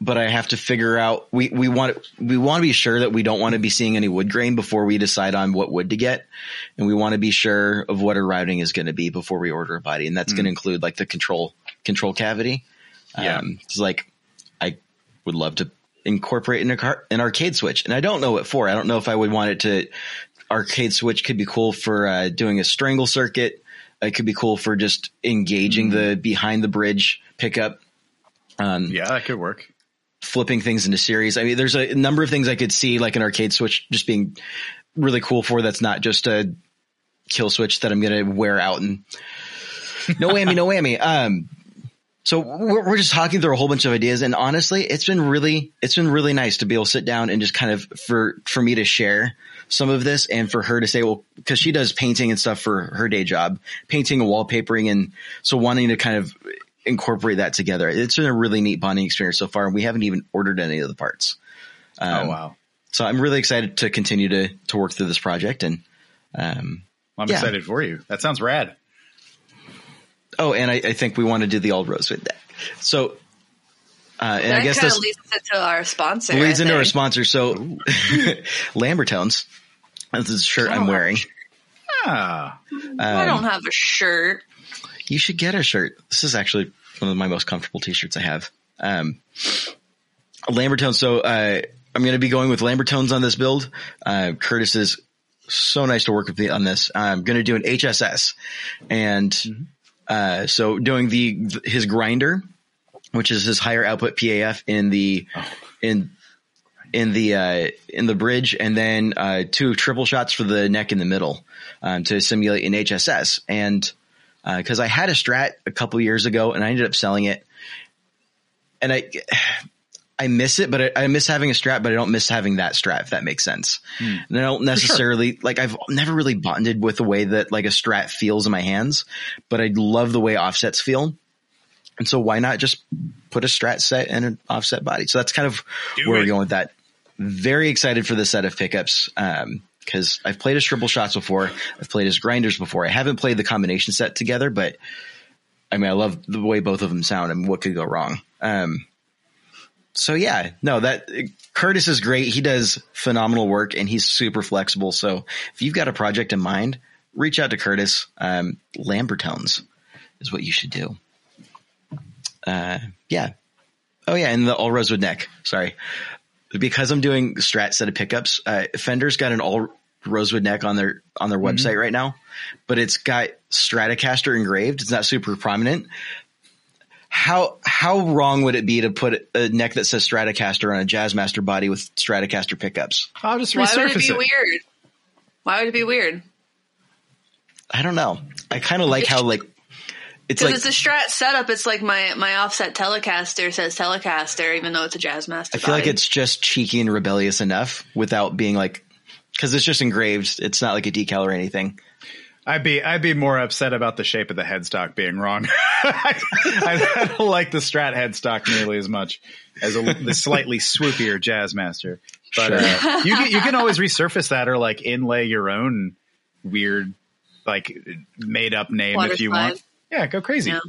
but I have to figure out we we want we want to be sure that we don't want to be seeing any wood grain before we decide on what wood to get, and we want to be sure of what our routing is going to be before we order a body, and that's going to include like the control control cavity. Yeah. Um, it's like I would love to incorporate an, an arcade switch, and I don't know what for. I don't know if I would want it to. Arcade switch could be cool for uh, doing a strangle circuit. It could be cool for just engaging the behind the bridge pickup, um, yeah, that could work. Flipping things into series. I mean, there's a number of things I could see like an arcade switch just being really cool for. That's not just a kill switch that I'm going to wear out and no whammy, no whammy. Um, so we're, we're just talking through a whole bunch of ideas, and honestly, it's been really, it's been really nice to be able to sit down and just kind of for for me to share some of this, and for her to say, well, because she does painting and stuff for her day job, painting and wallpapering, and so wanting to kind of incorporate that together. It's been a really neat bonding experience so far, and we haven't even ordered any of the parts. Um, oh wow. So I'm really excited to continue to to work through this project, and um, Well, I'm Yeah. excited for you. That sounds rad. oh, and I, I think we want to do the all rosewood deck. So, uh, and that I guess kind this of leads into our sponsor. leads into our sponsor. So, *laughs* Lambertones. That's the shirt I'm Oh. wearing. Ah, I Um, don't have a shirt. You should get a shirt. This is actually one of my most comfortable t-shirts I have. Um, Lambertone. So, uh, I'm going to be going with Lambertones on this build. Uh, Curtis is so nice to work with me on this. I'm going to do an HSS and, uh, so doing the, his grinder, which is his higher output PAF in the, in, in the, uh, in the bridge and then, uh, two triple shots for the neck in the middle, um, to simulate an HSS. And, uh, cause I had a strat a couple years ago and I ended up selling it and I, I miss it, but I, I miss having a strat, but I don't miss having that strat, if that makes sense. And I don't necessarily, like, I've never really bonded with the way that like a strat feels in my hands, but I love the way offsets feel. And so why not just put a strat set and an offset body? So that's kind of Do where it. we're going with that. Very excited for this set of pickups. Um, cause I've played as triple shots before. I've played as grinders before. I haven't played the combination set together, but I mean, I love the way both of them sound and what could go wrong. Um, so yeah, no, that Curtis is great. He does phenomenal work and he's super flexible. So if you've got a project in mind, reach out to Curtis. Um, Lambertones is what you should do. Uh, yeah. Oh yeah. And the all rosewood neck. Sorry. Because I'm doing strat set of pickups, uh, Fender's got an all rosewood neck on their, on their website right now, but it's got Stratocaster engraved. It's not super prominent how how wrong would it be to put a neck that says Stratocaster on a Jazzmaster body with Stratocaster pickups? I'll just resurface Why would it be it. weird? Why would it be weird? I don't know. I kind of like how like it's Because like it's a strat setup. It's like my my offset Telecaster says Telecaster, even though it's a Jazzmaster. I feel like it's just cheeky and rebellious enough without being like because it's just engraved. It's not like a decal or anything. I'd be I'd be more upset about the shape of the headstock being wrong. *laughs* I, I don't like the Strat headstock nearly as much as a, the slightly swoopier Jazzmaster. But uh, you can, you can always resurface that or like inlay your own weird like made up name Water if you slide. want. Yeah, go crazy. Yeah.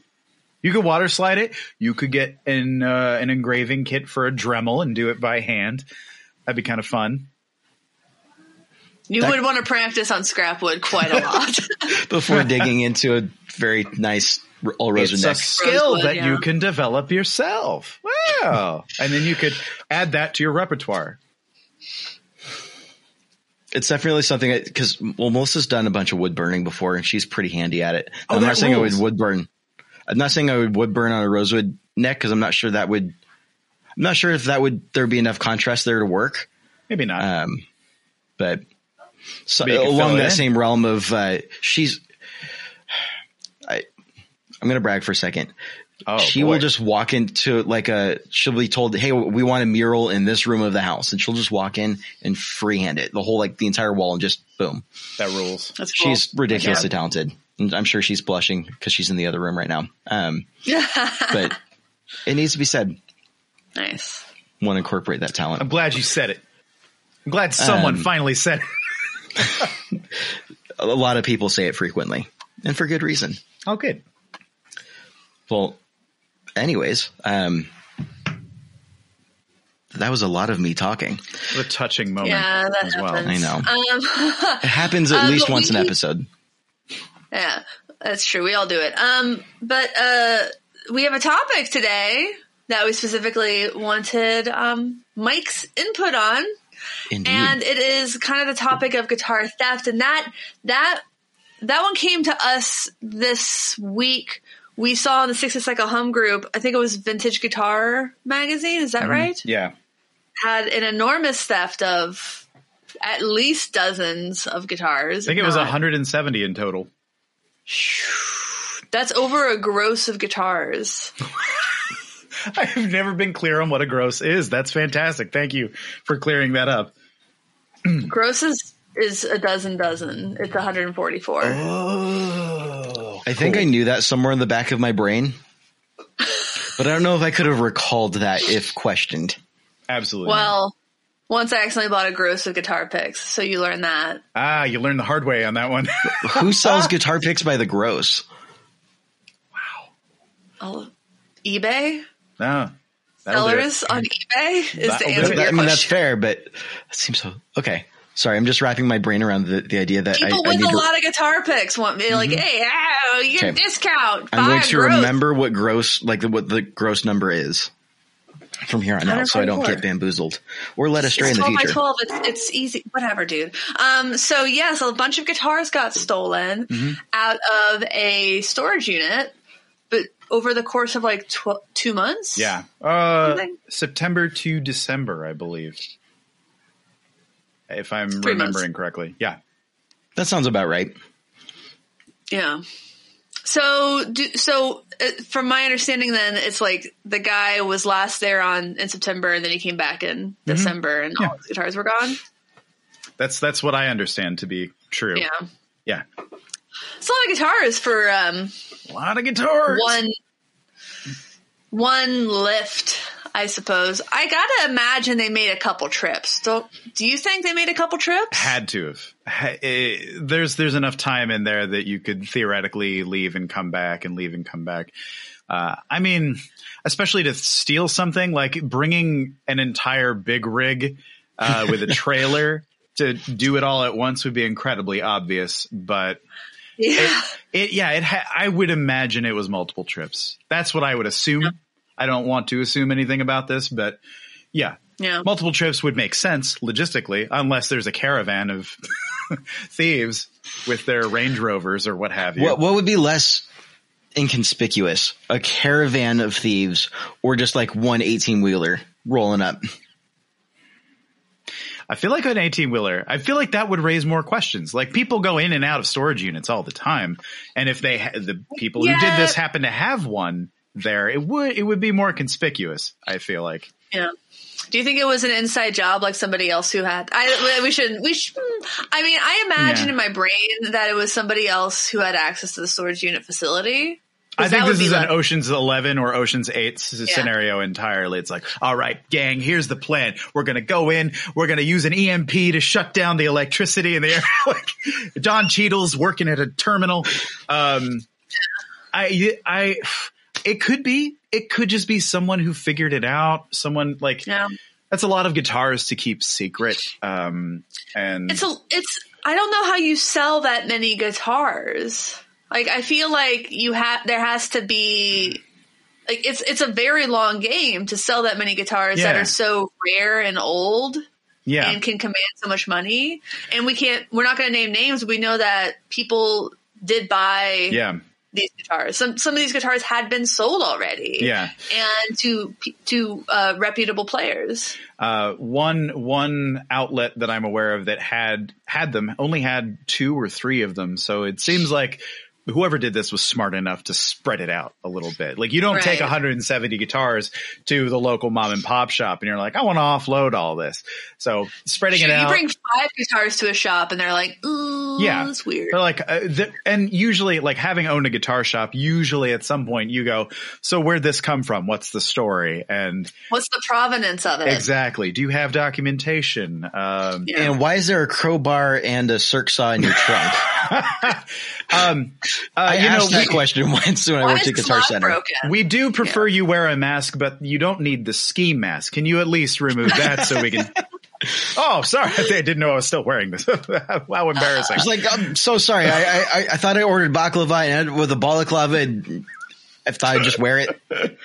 You could water slide it. You could get an uh, an engraving kit for a Dremel and do it by hand. That'd be kind of fun. You that- would want to practice on scrap wood quite a *laughs* lot. *laughs* Before digging into a very nice r- all rosewood It's a neck. skill Rosewood, that yeah. you can develop yourself. Wow. and then you could add that to your repertoire. It's definitely something because well, Melissa's done a bunch of wood burning before, and she's pretty handy at it. Oh, I'm not saying I would wood burn. I'm not saying I would wood burn on a rosewood neck because I'm not sure that would. I'm not sure if that would there be enough contrast there to work. Maybe not. Um, but so, Maybe you could fill along that in. same realm of uh, she's. I, I'm gonna brag for a second. oh, she boy. will just walk into like a. She'll be told, "Hey, we want a mural in this room of the house," and she'll just walk in and freehand it, the whole like the entire wall, and just boom. that rules. That's cool. She's ridiculously talented. And I'm sure she's blushing because she's in the other room right now. Um, *laughs* but it needs to be said. nice. Want to incorporate that talent. I'm glad you said it. I'm glad someone Um, finally said it. A lot of people say it frequently, and for good reason. Oh, good. Well, anyways, um, that was a lot of me talking. What a touching moment Yeah, that as well. I know. Um, *laughs* It happens at Um, least but once an episode. yeah, that's true. We all do it. Um, but uh, we have a topic today that we specifically wanted um, Mike's input on. Indeed. and it is kind of the topic of guitar theft and that that that one came to us this week we saw in the 60 cycle hum group i think it was vintage guitar magazine is that Mm-hmm. right Yeah. had an enormous theft of at least dozens of guitars I think it was 170 in total. that's over a gross of guitars *laughs* *laughs* I've never been clear on what a gross is. That's fantastic. Thank you for clearing that up. *clears throat* gross is is a dozen dozen it's 144 Oh. I think I knew that somewhere in the back of my brain, but I don't know if I could have recalled that if questioned. Absolutely. well once i accidentally bought a gross of guitar picks so you learn that ah, you learned the hard way on that one. *laughs* Who sells guitar picks by the gross? Oh, eBay no. That'll do it. sellers on eBay is That'll the answer it. to I mean, that's fair, but it seems so. Okay. Sorry, I'm just wrapping my brain around the, the idea that I, People I with need a to. lot of guitar picks want me like, hey, oh, you get Okay. discount. I'm going to gross. remember what gross, like the, what the gross number is from here on out, so I don't get bamboozled or led astray in It's the 12 by future. 12. It's, it's easy. Whatever, dude. Um, so yes, a bunch of guitars got stolen Mm-hmm. out of a storage unit, but over the course of like tw- two months. Yeah. Uh, Something. September to December, I believe. If I'm Three months. remembering correctly. Yeah. That sounds about right. Yeah. So, do, so uh, from my understanding, then it's like the guy was last there on in September, and then he came back in December, and all his guitars were gone. That's that's what I understand to be true. Yeah, Yeah. It's a lot of guitars for um, A lot of guitars. one one lift, I suppose. I gotta imagine they made a couple trips. Do do you think they made a couple trips? had to have. Eh, There's there's enough time in there that you could theoretically leave and come back and leave and come back. Uh, I mean, especially to steal something like bringing an entire big rig uh, with a *laughs* trailer to do it all at once would be incredibly obvious. But yeah. it, yeah, it. Ha- I would imagine it was multiple trips. That's what I would assume. I don't want to assume anything about this, but yeah, Yeah. multiple trips would make sense logistically, unless there's a caravan of *laughs* thieves with their Range Rovers or what have you. What what would be less inconspicuous? A caravan of thieves or just like one 18 wheeler rolling up? I feel like an 18 wheeler, I feel like that would raise more questions. Like people go in and out of storage units all the time. And if they, ha- the people who did this happen to have one there, it would, it would be more conspicuous. I feel like. Yeah. Do you think it was an inside job like somebody else who had? I we should we should. I mean, I imagine Yeah. in my brain that it was somebody else who had access to the storage unit facility. I think this is an Ocean's 11 or Ocean's 8 s- scenario entirely. It's like, all right, gang, here's the plan. We're going to go in. We're going to use an EMP to shut down the electricity in the area. *laughs* like Don Cheadle's working at a terminal. Um, I, I, it could be, it could just be someone who figured it out. Someone like, Yeah. that's a lot of guitars to keep secret. Um, and It's a it's I don't know how you sell that many guitars. Like I feel like you have there has to be like it's it's a very long game to sell that many guitars that are so rare and old yeah, and can command so much money. And we can't we're not going to name names. We know that people did buy yeah, these guitars. Some some of these guitars had been sold already. Yeah. And to to uh, reputable players. Uh, one one outlet that I'm aware of that had had them only had two or three of them, so it seems like whoever did this was smart enough to spread it out a little bit. Like you don't take 170 guitars to the local mom and pop shop and you're like, I want to offload all this. So spreading it you out. You bring five guitars to a shop and they're like, ooh, Yeah, that's weird. They're like, uh, th- and usually, like having owned a guitar shop, usually at some point you go, "So where'd this come from? What's the story?" And What's the provenance of it? exactly, do you have documentation? Um, Yeah. And why is there a crowbar and a circ saw in your trunk? *laughs* um, uh, I you know, asked that we, question once when I Why worked at Guitar Center. broken? we do prefer you wear a mask, but you don't need the ski mask. Can you at least remove that so we can? *laughs* Oh, sorry, *laughs* I didn't know I was still wearing this. *laughs* How embarrassing! I was like, I'm so sorry. I, I, I- I thought I ordered baklava and with a balaclava. And I thought I'd just wear it. *laughs*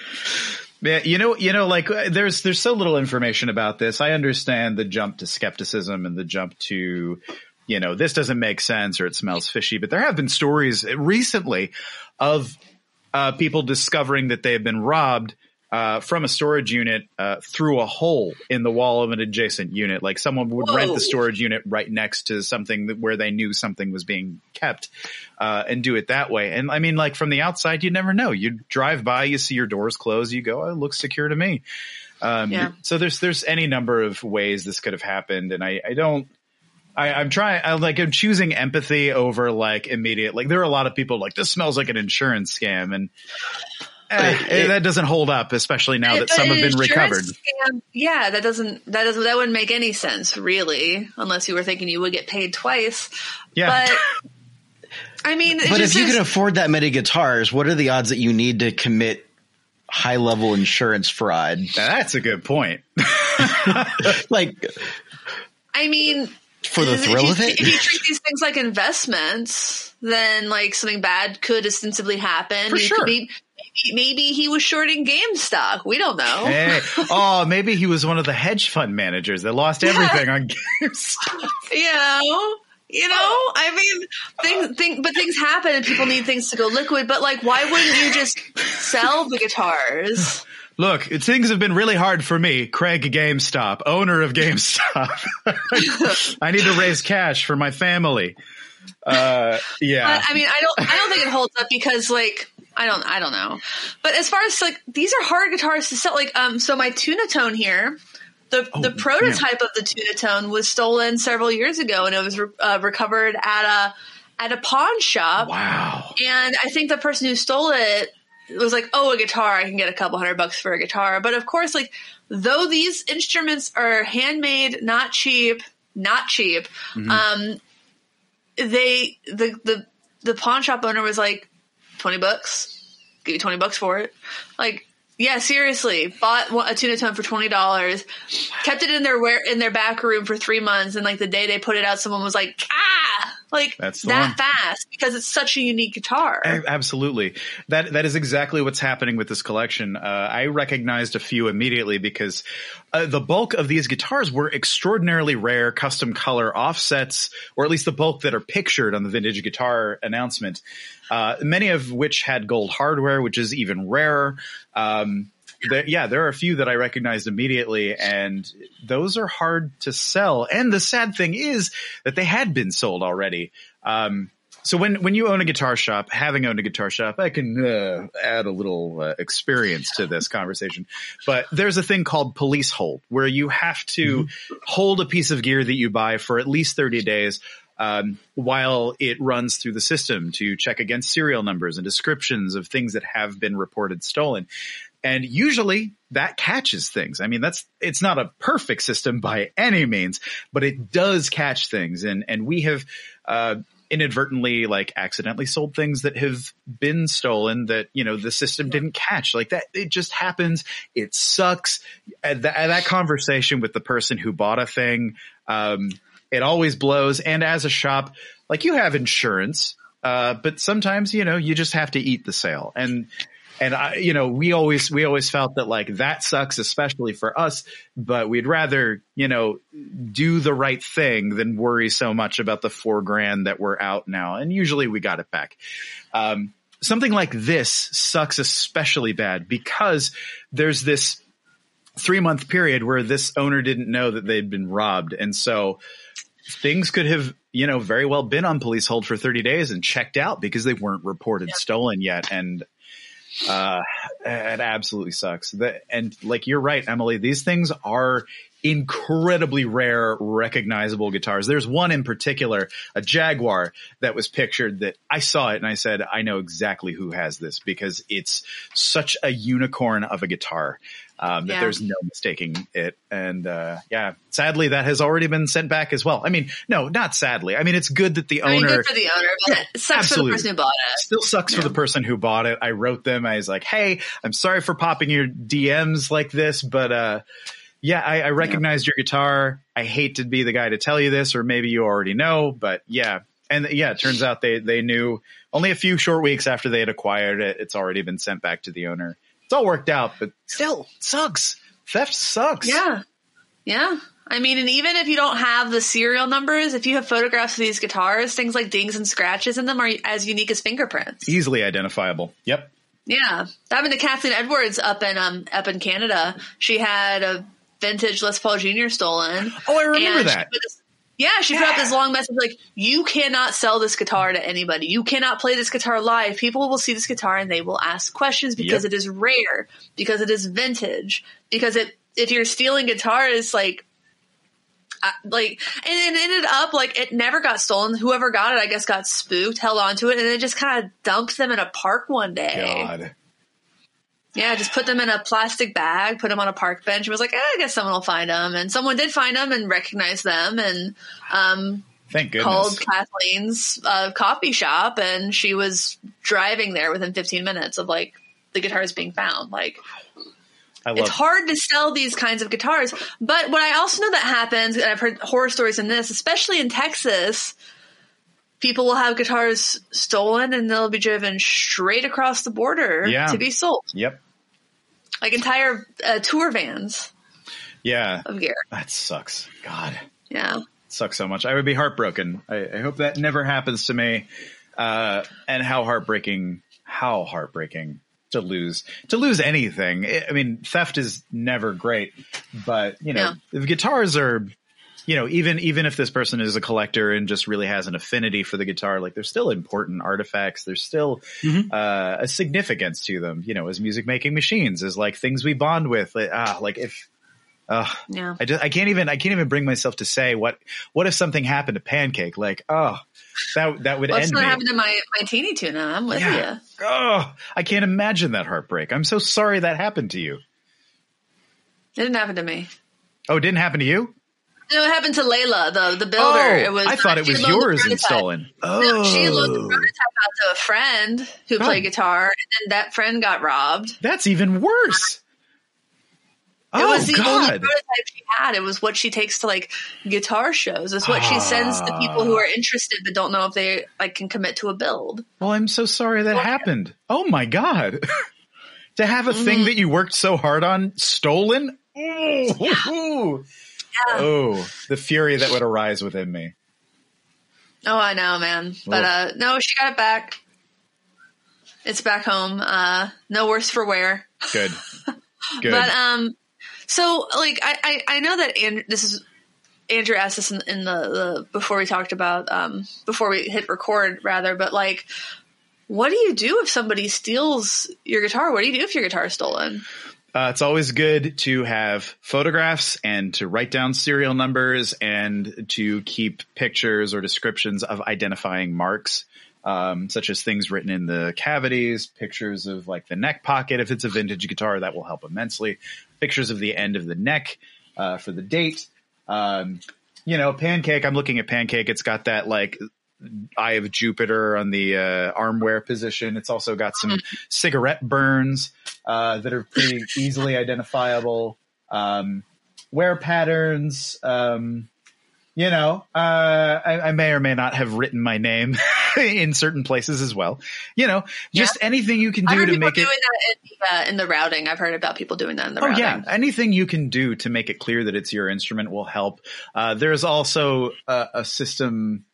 Yeah, you know, you know, like uh, there's there's so little information about this. I understand the jump to skepticism and the jump to, you know, this doesn't make sense or it smells fishy. But there have been stories recently of uh, people discovering that they have been robbed uh, from a storage unit uh, through a hole in the wall of an adjacent unit. Like someone would rent the storage unit right next to something that, where they knew something was being kept, uh, and do it that way. And I mean, like from the outside, you never know. You drive by, you see your doors closed, you go, "Oh, it looks secure to me." Um, Yeah. So there's there's any number of ways this could have happened, and I, I don't. I, I'm trying. I like. I'm choosing empathy over like immediate. Like there are a lot of people like this smells like an insurance scam, and eh, It- that doesn't hold up, especially now that some have been recovered. scam- yeah, that doesn't that doesn't that wouldn't make any sense really, unless you were thinking you would get paid twice. Yeah. But *laughs* I mean, But if you is- can afford that many guitars, what are the odds that you need to commit high level insurance fraud? That's a good point. *laughs* Like I mean, for the thrill you, of it? If you treat these things like investments, then like something bad could ostensibly happen. For You sure. could be, maybe, he was shorting GameStop. We don't know. Hey, *laughs* oh, maybe he was one of the hedge fund managers that lost everything on *laughs* GameStop. You know. You know, I mean, things, thing, but things happen and people need things to go liquid. But like, why wouldn't you just sell the guitars? Look, things have been really hard for me, Craig GameStop, owner of GameStop. *laughs* I need to raise cash for my family. Uh, yeah. But I mean, I don't, I don't think it holds up because like, I don't, I don't know. But as far as like, these are hard guitars to sell. Like, um, so my tuna tone here, the the prototype of the tuna tone was stolen several years ago, and it was re- uh, recovered at a at a pawn shop. wow. And I think the person who stole it was like, "Oh, a guitar! I can get a couple hundred bucks for a guitar." But of course, like though these instruments are handmade, not cheap, not cheap. Um, they the the the pawn shop owner was like, twenty bucks, give you twenty bucks for it. Like, yeah, seriously, bought a tuna tone for twenty dollars, kept it in their in their back room for three months, and like the day they put it out, someone was like, ah, like That's that one. fast because it's such a unique guitar. Absolutely. That that is exactly what's happening with this collection. Uh, I recognized a few immediately because uh, the bulk of these guitars were extraordinarily rare, custom color offsets, or at least the bulk that are pictured on the vintage guitar announcement. Uh, many of which had gold hardware, which is even rarer. Um, there, yeah, there are a few that I recognized immediately, and those are hard to sell. And the sad thing is that they had been sold already. Um, so when when you own a guitar shop, having owned a guitar shop, I can uh, add a little uh, experience to this conversation. But there's a thing called police hold, where you have to hold a piece of gear that you buy for at least 30 days. Um, while it runs through the system to check against serial numbers and descriptions of things that have been reported stolen. And usually that catches things. I mean, that's, it's not a perfect system by any means, but it does catch things. And, and we have, uh, inadvertently like accidentally sold things that have been stolen that, you know, the system didn't catch like that. It just happens. It sucks. At that, at that conversation with the person who bought a thing, um, it always blows. And as a shop, like you have insurance, uh, but sometimes, you know, you just have to eat the sale. And, and I, you know, we always, we always felt that like that sucks, especially for us, but we'd rather, you know, do the right thing than worry so much about the four grand that we're out now. And usually we got it back. Um, something like this sucks especially bad because there's this three month period where this owner didn't know that they'd been robbed. And so things could have, you know, very well been on police hold for 30 days and checked out because they weren't reported stolen yet. And, uh, it absolutely sucks. That, and like, you're right, Emily, these things are incredibly rare, recognizable guitars. There's one in particular, a Jaguar, that was pictured that I saw it and I said, I know exactly who has this because it's such a unicorn of a guitar. Um, that Yeah. there's no mistaking it. And, uh, yeah, sadly that has already been sent back as well. I mean, no, not sadly. I mean, it's good that the I mean, owner, good for the owner, but it sucks absolutely. for the person who bought it. Still sucks for the person who bought it. I wrote them. I was like, "Hey, I'm sorry for popping your DMs like this, but uh, yeah, I, I recognized your guitar. I hate to be the guy to tell you this, or maybe you already know, but yeah." And yeah, it turns out they they knew only a few short weeks after they had acquired it. It's already been sent back to the owner. It's all worked out, but still sucks. Theft sucks. Yeah. Yeah. I mean, and even if you don't have the serial numbers, if you have photographs of these guitars, things like dings and scratches in them are as unique as fingerprints. easily identifiable. Yep. Yeah. That happened to Kathleen Edwards up in um up in Canada. She had a vintage Les Paul Jr. stolen. Oh, I remember that. yeah, she put up this long message like, "You cannot sell this guitar to anybody. You cannot play this guitar live. People will see this guitar and they will ask questions because Yep. it is rare, because it is vintage, because it if you're stealing guitars, like." I- Like and it ended up like it never got stolen. Whoever got it, I guess, got spooked, held onto it, and then just kind of dumped them in a park one day. God. Yeah, just put them in a plastic bag, put them on a park bench, and was like, eh, I guess someone will find them. And someone did find them and recognize them and um, Thank goodness. called Kathleen's uh, coffee shop, and she was driving there within 15 minutes of like the guitars being found. Like, I love it's hard to sell these kinds of guitars. But what I also know that happens, and I've heard horror stories in this, especially in Texas, people will have guitars stolen and they'll be driven straight across the border Yeah. to be sold Yep. like entire uh, tour vans Yeah. of gear. That sucks. God. Yeah. sucks so much. I would be heartbroken. I, I hope that never happens to me. Uh, and how heartbreaking, how heartbreaking to lose, to lose anything. I I mean, theft is never great, but you know, if guitars are, you know, even, even if this person is a collector and just really has an affinity for the guitar, like they're still important artifacts. There's still, uh, a significance to them, you know, as music making machines, as like things we bond with. Like, ah, like if, uh, Yeah. I just I can't even I can't even bring myself to say what what if something happened to Pancake like oh that that would What's end not me happened to my, my teeny tuna? I'm with Yeah. you. oh I can't imagine that heartbreak I'm so sorry that happened to you It didn't happen to me. oh it didn't happen to you No, it happened to Layla, the the builder. oh it was I thought it was yours and stolen No, oh she loaned the prototype out to a friend who played guitar, and then that friend got robbed. that's even worse It oh was the only prototype she had. It was what she takes to like guitar shows. It's what she sends to people who are interested but don't know if they like can commit to a build. well I'm so sorry that happened oh my God *laughs* to have a Mm-hmm. thing that you worked so hard on stolen Ooh. Yeah. oh the fury that would arise within me Oh, I know, man. But uh no, she got it back. It's back home. Uh no worse for wear. good *laughs* good But um so like I I, I know that and this is Andrew asked this in, in the, the before we talked about um before we hit record rather, but like what do you do if somebody steals your guitar? What do you do if your guitar is stolen? Uh, it's always good to have photographs and to write down serial numbers and to keep pictures or descriptions of identifying marks, um, such as things written in the cavities, pictures of like the neck pocket. If it's a vintage guitar, that will help immensely. Pictures of the end of the neck uh, for the date. Um, you know, Pancake. I'm looking at Pancake. It's got that like Eye of Jupiter on the uh, armwear position. It's also got some cigarette burns uh, that are pretty easily identifiable. Um, wear patterns. Um, you know, uh, I, I may or may not have written my name *laughs* in certain places as well. You know, just anything you can do to make it. in the, uh, in the routing. I've heard about people doing that in the Oh routing. yeah, anything you can do to make it clear that it's your instrument will help. Uh, there's also a, a system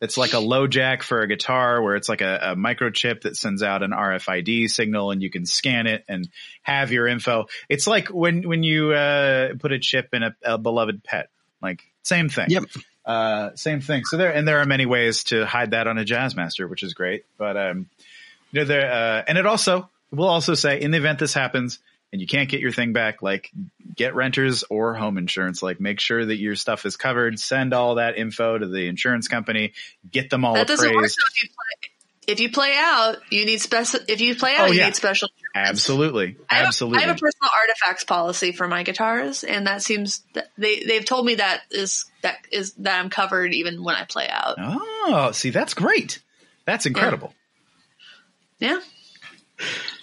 that's like a LoJack for a guitar, where it's like a, a microchip that sends out an RFID signal, and you can scan it and have your info. It's like when when you uh, put a chip in a, a beloved pet, like same thing. Yep. Uh, same thing. So there, and there are many ways to hide that on a Jazzmaster, which is great. But um, you know, there, uh, and it also will also say in the event this happens, and you can't get your thing back, like get renters or home insurance. Like make sure that your stuff is covered. Send all that info to the insurance company. Get them all That doesn't work if you play. If you play out, you need special. If you play out, Oh, you need special. insurance. Absolutely, I have, absolutely. I have a personal artifacts policy for my guitars, and that seems they they've told me that is that is that I'm covered even when I play out. oh, see, that's great. That's incredible. Yeah.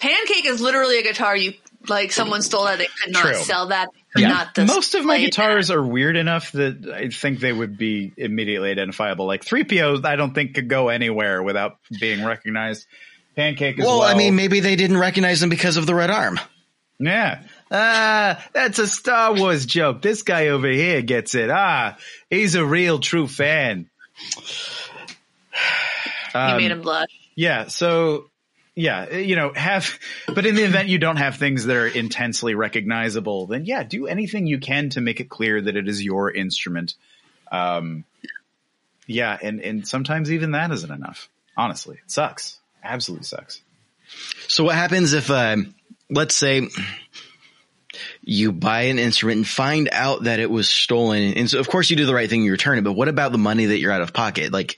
Pancake is literally a guitar you like. Someone stole that. They could not True. sell that. Yeah. not Most of my guitars that. are weird enough that I think they would be immediately identifiable. Like 3POs, I don't think could go anywhere without being recognized. Pancake as Well, well. I mean, maybe they didn't recognize him because of the red arm. yeah. Ah, that's a Star Wars joke. This guy over here gets it. Ah, he's a real true fan. You Um, made him blush. Yeah. So, yeah, you know, have, but in the event you don't have things that are intensely recognizable, then yeah, do anything you can to make it clear that it is your instrument. Um, yeah. And, and sometimes even that isn't enough. Honestly, it sucks. Absolutely sucks. So what happens if, um, let's say you buy an instrument and find out that it was stolen? And so of course you do the right thing, you return it, but what about the money that you're out of pocket? Like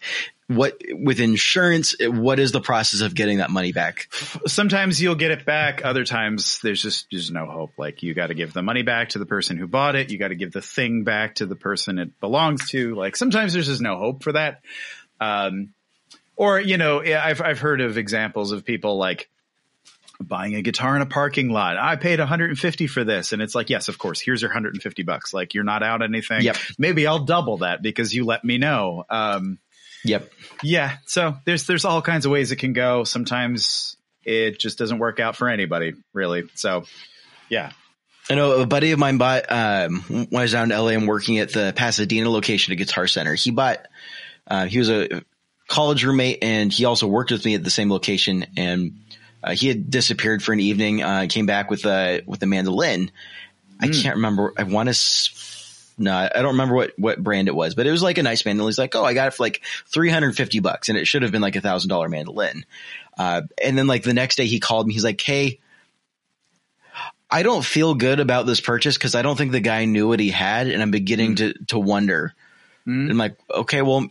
what, with insurance, what is the process of getting that money back? Sometimes you'll get it back. Other times there's just, there's no hope. Like you got to give the money back to the person who bought it. You got to give the thing back to the person it belongs to. Like sometimes there's just no hope for that. Um, or, you know, I've, I've heard of examples of people like buying a guitar in a parking lot. I paid 150 for this. And it's like, yes, of course, here's your 150 bucks. Like you're not out anything. Yep. Maybe I'll double that because you let me know. Um, Yep. yeah. So there's there's all kinds of ways it can go. Sometimes it just doesn't work out for anybody, really. So yeah. I know a buddy of mine bought, um, when I was down in LA and working at the Pasadena location of Guitar Center. He bought, uh, he was a college roommate and he also worked with me at the same location and, uh, he had disappeared for an evening, uh, came back with, a with a mandolin. I can't remember. I want to, no, I don't remember what, what brand it was, but it was like a nice mandolin. He's like, Oh, I got it for like 350 bucks and it should have been like a thousand dollar mandolin. Uh, and then like the next day he called me. He's like, Hey, I don't feel good about this purchase because I don't think the guy knew what he had, and I'm beginning to to wonder. Mm. I'm like, okay, well,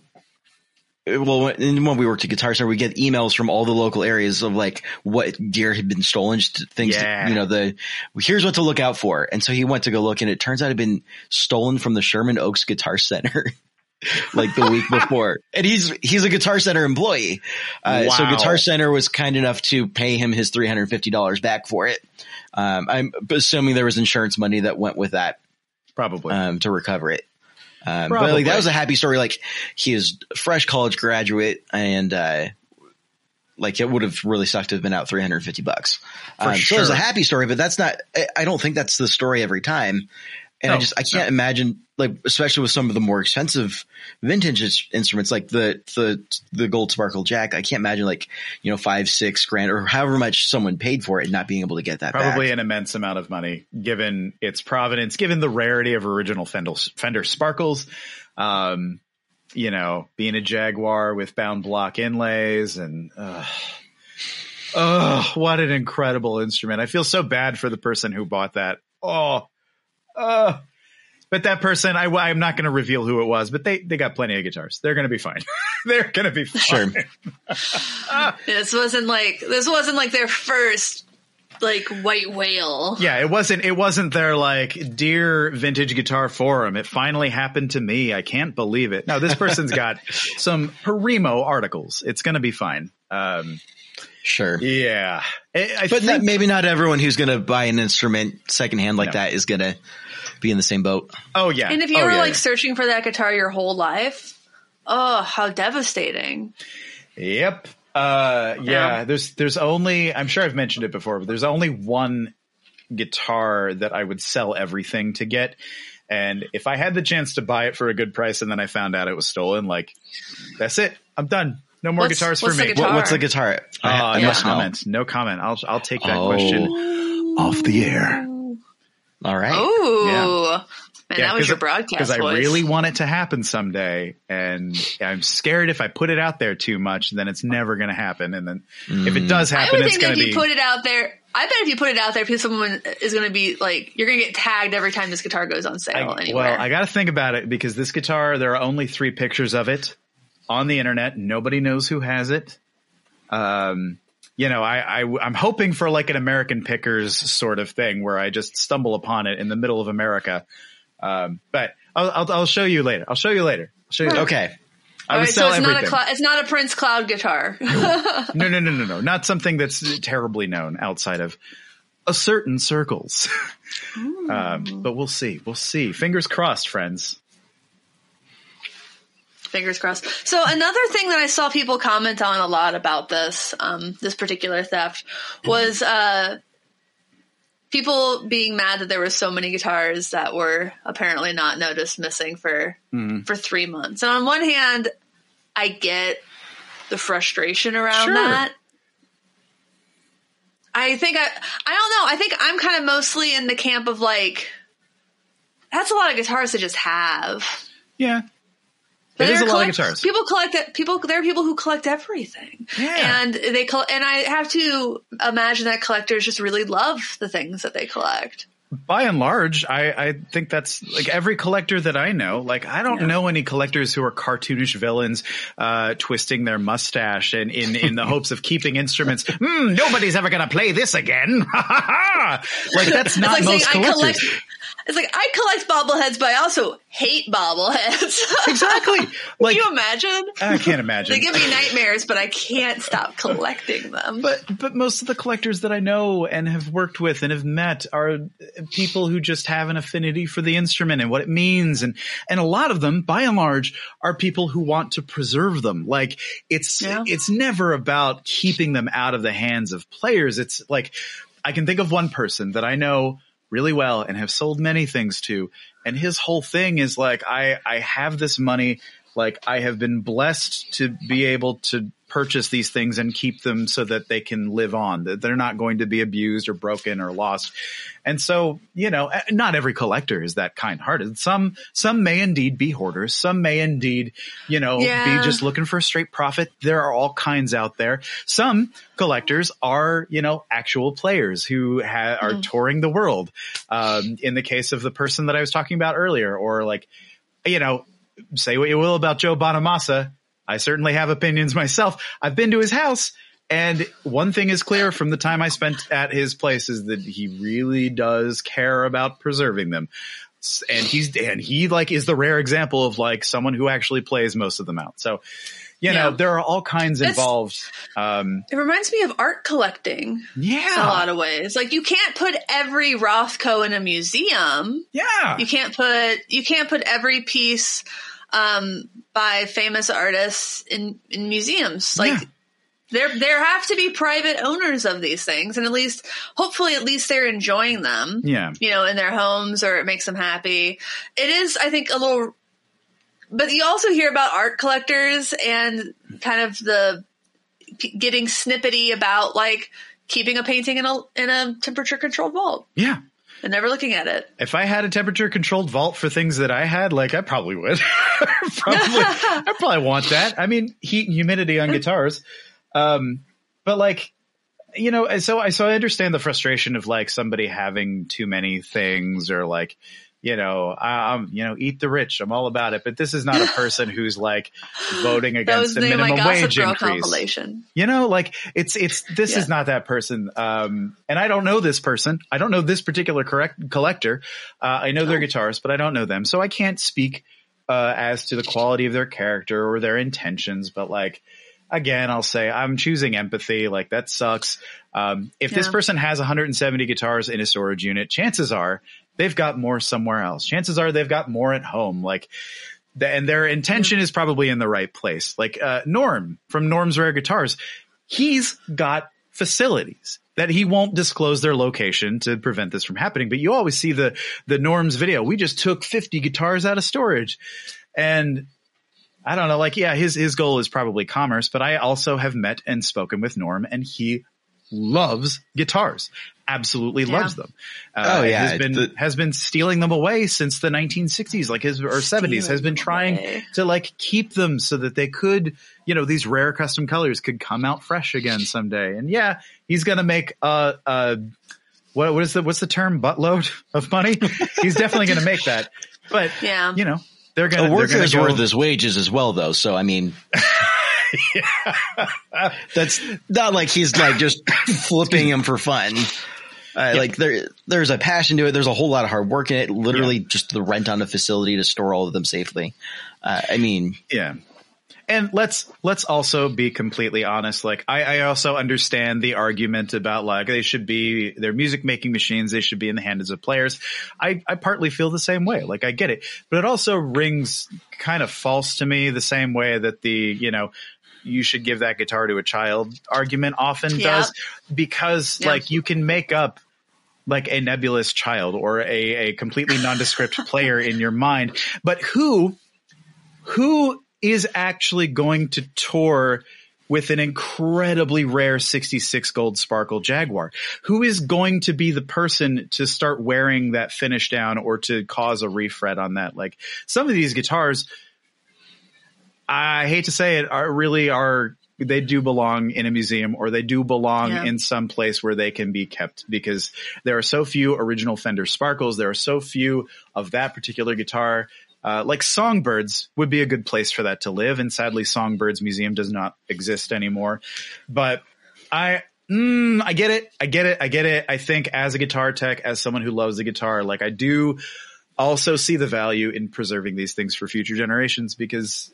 well, when when we worked at Guitar Center, we get emails from all the local areas of like what gear had been stolen, things, Yeah. you know, the here's what to look out for. And so he went to go look, and it turns out it had been stolen from the Sherman Oaks Guitar Center. *laughs* like the week before, *laughs* and he's he's a Guitar Center employee. Uh, So Guitar Center was kind enough to pay him his three hundred fifty dollars back for it. Um, I'm assuming there was insurance money that went with that Probably. um, to recover it. Um, but like that was a happy story. Like he is a fresh college graduate, and uh, like it would have really sucked to have been out three hundred fifty bucks. For Um, So it was a happy story, but that's not. I don't think that's the story every time. And I just I can't no. imagine like especially with some of the more expensive vintage instruments like the the the gold sparkle jack. I can't imagine like you know five six grand or however much someone paid for it and not being able to get that Probably back. an immense amount of money given its provenance, given the rarity of original Fender, Fender Sparkles. Um, you know, being a Jaguar with bound block inlays and, uh, oh, what an incredible instrument. I feel so bad for the person who bought that. Oh, uh, but that person, I, I'm not going to reveal who it was, but they, they got plenty of guitars. They're going to be fine. *laughs* They're going to be fine. Sure. *laughs* This wasn't like this wasn't like their first like white whale. Yeah, it wasn't. It wasn't their like dear vintage guitar forum. It finally happened to me. I can't believe it. No, this person's got *laughs* some Harimo articles. It's going to be fine. Um, Sure. yeah, I, I But think, not, maybe not everyone who's going to buy an instrument secondhand like No. that is going to be in the same boat. oh yeah. And if you oh, were yeah, like yeah. searching for that guitar your whole life, oh, how devastating. Yep. Uh, yeah, Yeah. there's there's only I'm sure I've mentioned it before, but there's only one guitar that I would sell everything to get. And if I had the chance to buy it for a good price and then I found out it was stolen, like that's it. I'm done. No more What's- guitars for what's the me. guitar? What, what's the guitar? Uh, I, I no must comment. No comment. I'll I'll take that Oh. question off the air. All right. Ooh. Man, that was your broadcast because I really want it to happen someday, and I'm scared if I put it out there too much, then it's never going to happen. And then if it does I happen, would it's going if to you be put it out there, I bet if you put it out there, people someone is going to be like, you're going to get tagged every time this guitar goes on sale I- anywhere. well, I got to think about it because this guitar, there are only three pictures of it on the internet. Nobody knows who has it. Um, you know, I, I I'm hoping for like an American Pickers sort of thing where I just stumble upon it in the middle of America. Um, but I'll, I'll I'll show you later. I'll show you later. I'll show you. Later. Okay. I right, so it's everything. not a cl- it's not a Prince Cloud guitar. no, no, no, no, no. Not something that's terribly known outside of a certain circles. um, but we'll see. We'll see. Fingers crossed, friends. Fingers crossed. So another thing that I saw people comment on a lot about this, um, this particular theft was, uh, people being mad that there were so many guitars that were apparently not noticed missing for, for three months. And on one hand, I get the frustration around Sure. that. I think I, I don't know. I think I'm kind of mostly in the camp of like, that's a lot of guitars to just have. Yeah. But a there are lot of guitars. People collect it. People there are people who collect everything, Yeah. and they col- and I have to imagine that collectors just really love the things that they collect. by and large, I, I think that's like every collector that I know. Like, I don't know any collectors who are cartoonish villains, uh, twisting their mustache and in, in the *laughs* hopes of keeping instruments. Hmm, nobody's ever going to play this again. *laughs* like, that's not like most saying collectors. It's like I collect bobbleheads, but I also hate bobbleheads. *laughs* exactly. Like, Can you imagine? I can't imagine. They give me nightmares, but I can't stop collecting them. But but most of the collectors that I know and have worked with and have met are people who just have an affinity for the instrument and what it means and and a lot of them by and large are people who want to preserve them. Like it's Yeah. it's never about keeping them out of the hands of players. It's like I can think of one person that I know really well and have sold many things to. And his whole thing is like I I have this money like I have been blessed to be able to purchase these things and keep them so that they can live on that they're not going to be abused or broken or lost. And so you know eh, not every collector is that kind hearted. Some some may indeed be hoarders. Some may indeed you know Yeah. be just looking for a straight profit. There are all kinds out there. Some collectors are you know actual players who ha- are touring the world um, in the case of the person that i was talking about earlier or like you know say what you will about Joe Bonamassa. I certainly have opinions myself. I've been to his house and one thing is clear from the time I spent at his place is that he really does care about preserving them. And he's, and he like is the rare example of like someone who actually plays most of them out. So, you know, there are all kinds It's- involved. Um, It reminds me of art collecting yeah. in a lot of ways. Like you can't put every Rothko in a museum. yeah. You can't put you can't put every piece um, by famous artists in in museums. Like Yeah. there there have to be private owners of these things, and at least hopefully at least they're enjoying them. Yeah. You know, in their homes, or it makes them happy. It is, I think, a little. But you also hear about art collectors and kind of the getting snippety about like keeping a painting in a in a temperature controlled vault Yeah. and never looking at it. If I had a temperature controlled vault for things that I had, like I probably would. *laughs* probably, I probably want that. I mean, heat and humidity on guitars. Um, but like, you know, so I, so I understand the frustration of like somebody having too many things or like, you know, I um, you know, eat the rich. I'm all about it. But this is not a *laughs* person who's like voting against the name of my minimum wage increase. You know, like it's it's this Yeah. is not that person. Um, and I don't know this person. I don't know this particular correct collector. Uh, I know their guitars, but I don't know them, so I can't speak uh, as to the quality of their character or their intentions. But like, again, I'll say I'm choosing empathy. Like that sucks. Um, if this person has 170 guitars in a storage unit, chances are they've got more somewhere else. Chances are they've got more at home. Like and their intention is probably in the right place. Like uh, Norm from Norm's Rare Guitars, he's got facilities that he won't disclose their location to prevent this from happening. But you always see the the Norm's video. We just took 50 guitars out of storage, and I don't know. Like, yeah, his his goal is probably commerce, but I also have met and spoken with Norm, and he loves guitars. Absolutely Yeah. loves them. Uh, Oh, yeah, has been the- has been stealing them away since the 1960s, like his or 70s. Has been trying away. to like keep them so that they could, you know, these rare custom colors could come out fresh again someday. And yeah, he's gonna make a. a what, what is the what's the term buttload of money? *laughs* He's definitely going to make that, but Yeah. you know they're going. to worker is go, worth his wages as well, though. So I mean, *laughs* that's not like he's like just *laughs* flipping him for fun. Uh, Like there, there's a passion to it. There's a whole lot of hard work in it. Literally, just the rent on a facility to store all of them safely. Uh, I mean, Yeah. And let's let's also be completely honest. Like I, I also understand the argument about like they should be they're music making machines. They should be in the hands of players. I, I partly feel the same way. Like I get it, but it also rings kind of false to me the same way that the you know you should give that guitar to a child argument often Yeah. does because Yeah. like you can make up like a nebulous child or a, a completely nondescript *laughs* player in your mind, but who who is actually going to tour with an incredibly rare 66 gold sparkle Jaguar? Who is going to be the person to start wearing that finish down or to cause a refret on that? Like some of these guitars, I hate to say it, are really are they do belong in a museum or they do belong Yeah. in some place where they can be kept because there are so few original Fender Sparkles. There are so few of that particular guitar. Uh, like Songbirds would be a good place for that to live. And sadly, Songbirds Museum does not exist anymore. But I, mm, I get it. I get it. I get it. I think as a guitar tech, as someone who loves the guitar, like I do also see the value in preserving these things for future generations because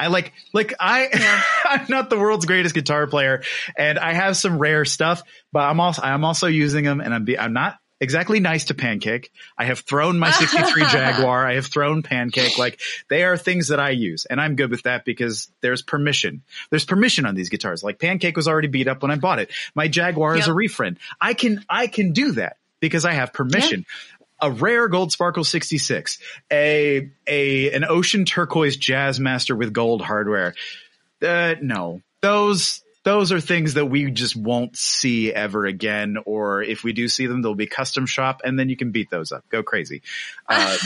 I like, like I, *laughs* I'm not the world's greatest guitar player and I have some rare stuff, but I'm also, I'm also using them and I'm, be, I'm not exactly nice to Pancake. I have thrown my 63 *laughs* Jaguar. I have thrown Pancake. Like they are things that I use and I'm good with that because there's permission. There's permission on these guitars. Like Pancake was already beat up when I bought it. My Jaguar is a Yep. refriend. I can, I can do that because I have permission. A rare gold sparkle 66, a, a, an ocean turquoise Jazzmaster with gold hardware. Uh, no, those, those are things that we just won't see ever again. Or if we do see them, they'll be custom shop and then you can beat those up. Go crazy. *laughs* Uh,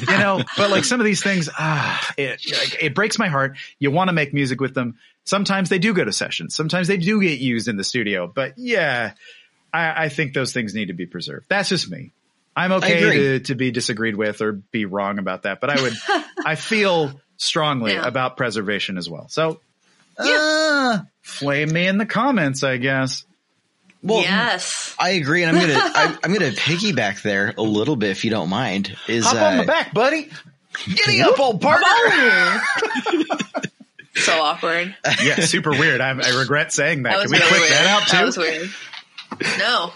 you know, but like some of these things, ah, it, it breaks my heart. You want to make music with them. Sometimes they do go to sessions. Sometimes they do get used in the studio, but yeah, I, I think those things need to be preserved. That's just me. I'm okay to, to be disagreed with or be wrong about that, but I would, *laughs* I feel strongly Yeah. about preservation as well. So, uh, flame me in the comments, I guess. well, yes. I agree, and I'm gonna I, I'm gonna piggyback there a little bit if you don't mind. Is Hop uh, on my back, buddy. Giddy up, old partner. *laughs* so *laughs* awkward. yeah, super weird. I, I regret saying that. That Can we really clip weird. that out That too? was weird. No.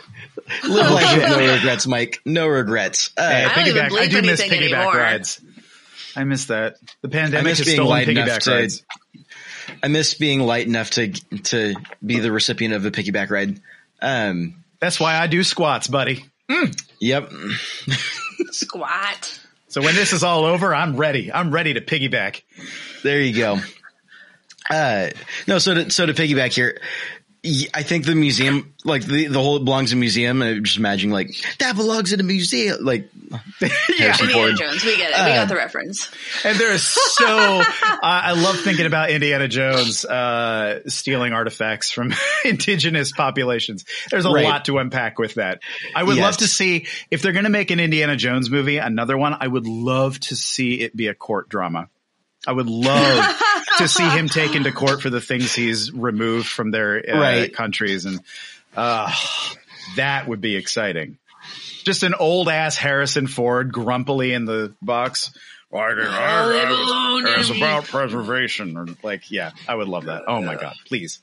Live life *laughs* with no regrets, Mike. No regrets. Uh, Hey, I don't even piggyback. I believe do miss piggyback anymore. rides. I miss that. The I pandemic miss has being stolen light enough piggyback to rides. I miss being light enough to to be the recipient of a piggyback ride. Um, That's why I do squats, buddy. yep. *laughs* Squat. So when this is all over, I'm ready. I'm ready to piggyback. There you go. Uh, no, so to, so to piggyback here, y- I think the museum, like the, the whole it belongs in a museum and I'm just imagining like that belongs in a museum. Like, *laughs* Harrison Indiana Ford. Jones. We get it. we Uh, got the reference. And there is so, *laughs* uh, I love thinking about Indiana Jones, uh, stealing artifacts from *laughs* indigenous populations. There's a Right. lot to unpack with that. I would Yes. love to see, if they're going to make an Indiana Jones movie, another one, I would love to see it be a court drama. I would love to see him *laughs* taken to court for the things he's removed from their uh, Right. countries. And, uh, that would be exciting. Just an old ass Harrison Ford grumpily in the box. Why did I- they belong it's about preservation or like, yeah, I would love that. Oh my God, please.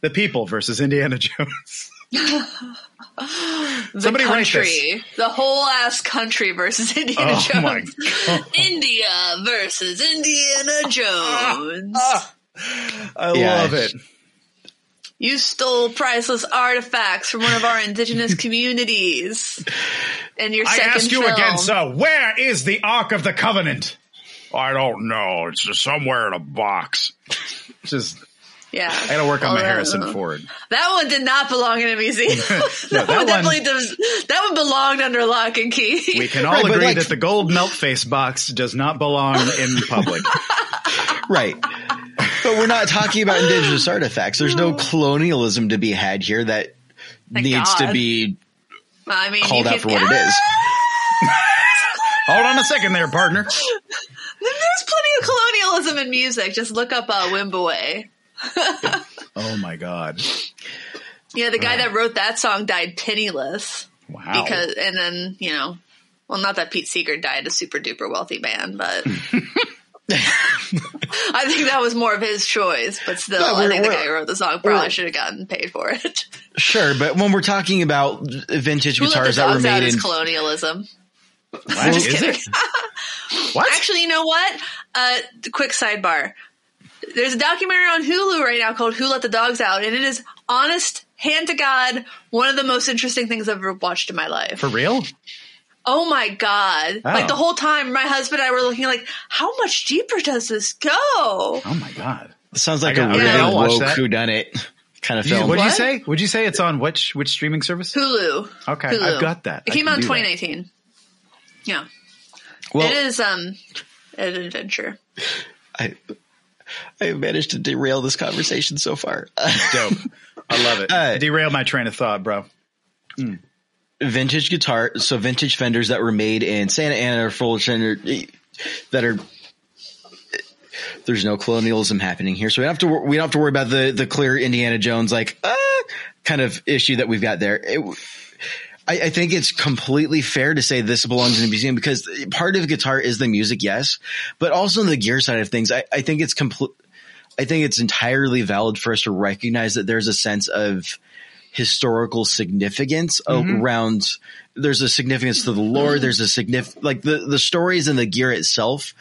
The people versus Indiana *laughs* Jones. The somebody write country. The whole ass country versus *laughs* Indiana Oh Jones. my God. India versus Indiana *laughs* Jones. I Yeah. love it. You stole priceless artifacts from one of our indigenous *laughs* communities. And your second I second ask you film. again, sir, where is the Ark of the Covenant? I don't know. It's just somewhere in a box. Just Yeah, I got to work on Well, my that- Harrison Ford. That one did not belong in a museum. *laughs* *laughs* that, that one one- definitely does. That one belonged under lock and key. We can all Right, agree like- that the gold melt face box does not belong in public. *laughs* Right. But we're not talking about indigenous artifacts. There's no colonialism to be had here that Thank needs to be I mean, called out can- for what it is. Hold on a second there, partner. There's plenty of colonialism in music. Just look up uh, Wimoweh. *laughs* Oh my god! Yeah, the guy that wrote that song died penniless Wow. because, and then you know, well, not that Pete Seeger died a super duper wealthy man, but *laughs* *laughs* I think that was more of his choice. But still, No, I think the guy who wrote the song probably should have gotten paid for it. Sure, but when we're talking about vintage Who let the guitars that were dogs out made is in colonialism. What, Just kidding. it? What? Actually, you know what? Uh, quick sidebar. There's a documentary on Hulu right now called "Who Let the Dogs Out," and it is honest, hand to God, one of the most interesting things I've ever watched in my life. For real? Oh my god! Oh. Like the whole time, my husband and I were looking like, how much deeper does this go? Oh my god! sounds like I a got- really okay, I'll watch woke whodunit kind of Did film. What'd you say? Would you say it's on which which streaming service? Hulu. Okay, Hulu. I've got that. It I came out in do that. 2019. Yeah, Well, it is um an adventure. I, I have managed to derail this conversation so far. *laughs* Dope. I love it. Uh, Derail my train of thought, bro. vintage guitar, so vintage Fenders that were made in Santa Ana or Fullerton or that are. There's no colonialism happening here, so we don't have to. We don't have to worry about the the clear Indiana Jones like uh, kind of issue that we've got there. It, I, I think it's completely fair to say this belongs in a museum because part of guitar is the music, yes, but also the gear side of things. I, I think it's complete. I think it's entirely valid for us to recognize that there's a sense of historical significance mm-hmm. around. There's a significance to the lore. Mm-hmm. There's a significant like the the stories and the gear itself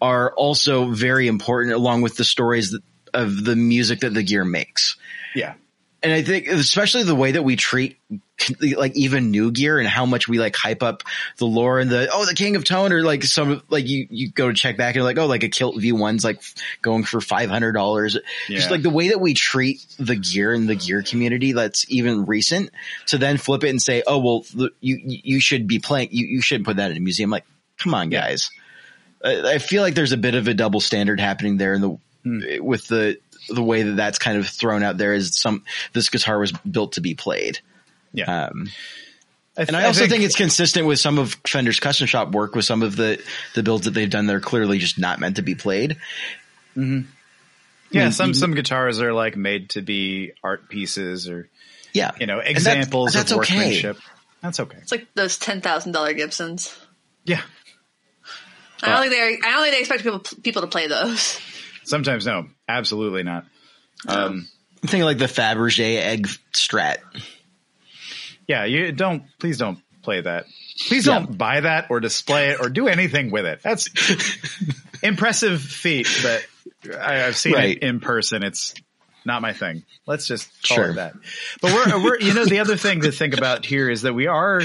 are also very important, along with the stories that, of the music that the gear makes Yeah. and I think especially the way that we treat like even new gear and how much we like hype up the lore and the oh the King of Tone or like some like you you go to check back and you're like oh like a Kilt V1's like going for five hundred dollars. Yeah. Just like the way that we treat the gear and the gear community that's even recent to then flip it and say oh well the, you you should be playing you you shouldn't put that in a museum like come on Yeah. guys. I I feel like there's a bit of a double standard happening there in the Hmm. with the the way that that's kind of thrown out there is some this guitar was built to be played. Yeah. Um, th- and I also think, it's consistent with some of Fender's custom shop work with some of the the builds that they've done. They're clearly just not meant to be played. yeah, mean, some you- some guitars are like made to be art pieces or Yeah, you know And that's- examples that's of okay. workmanship. That's okay. It's like those ten thousand dollar Gibsons. Yeah. I don't think they. I don't think they expect people people to play those. Sometimes no, absolutely not. Um, I'm thinking like the Fabergé egg strat. Yeah, you don't. Please don't play that. Please Yeah. don't buy that or display it or do anything with it. That's *laughs* impressive feat, but I, I've seen Right. it in person. It's not my thing. Let's just call Sure. it that. But we're, we're, you know, the other thing to think about here is that we are,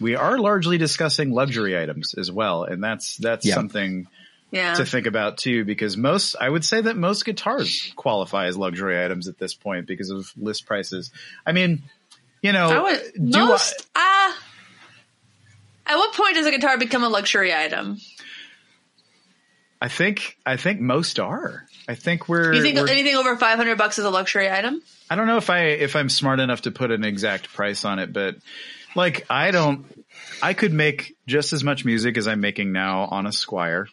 we are largely discussing luxury items as well. And that's, that's Yeah. something Yeah, to think about too, because most, I would say that most guitars qualify as luxury items at this point because of list prices. I mean, you know, I would do I- most. Ah, at what point does a guitar become a luxury item? I think I think most are. I think we're. You think we're- anything over five hundred bucks is a luxury item? I don't know if I if I'm smart enough to put an exact price on it, but like I don't. I could make just as much music as I'm making now on a Squier.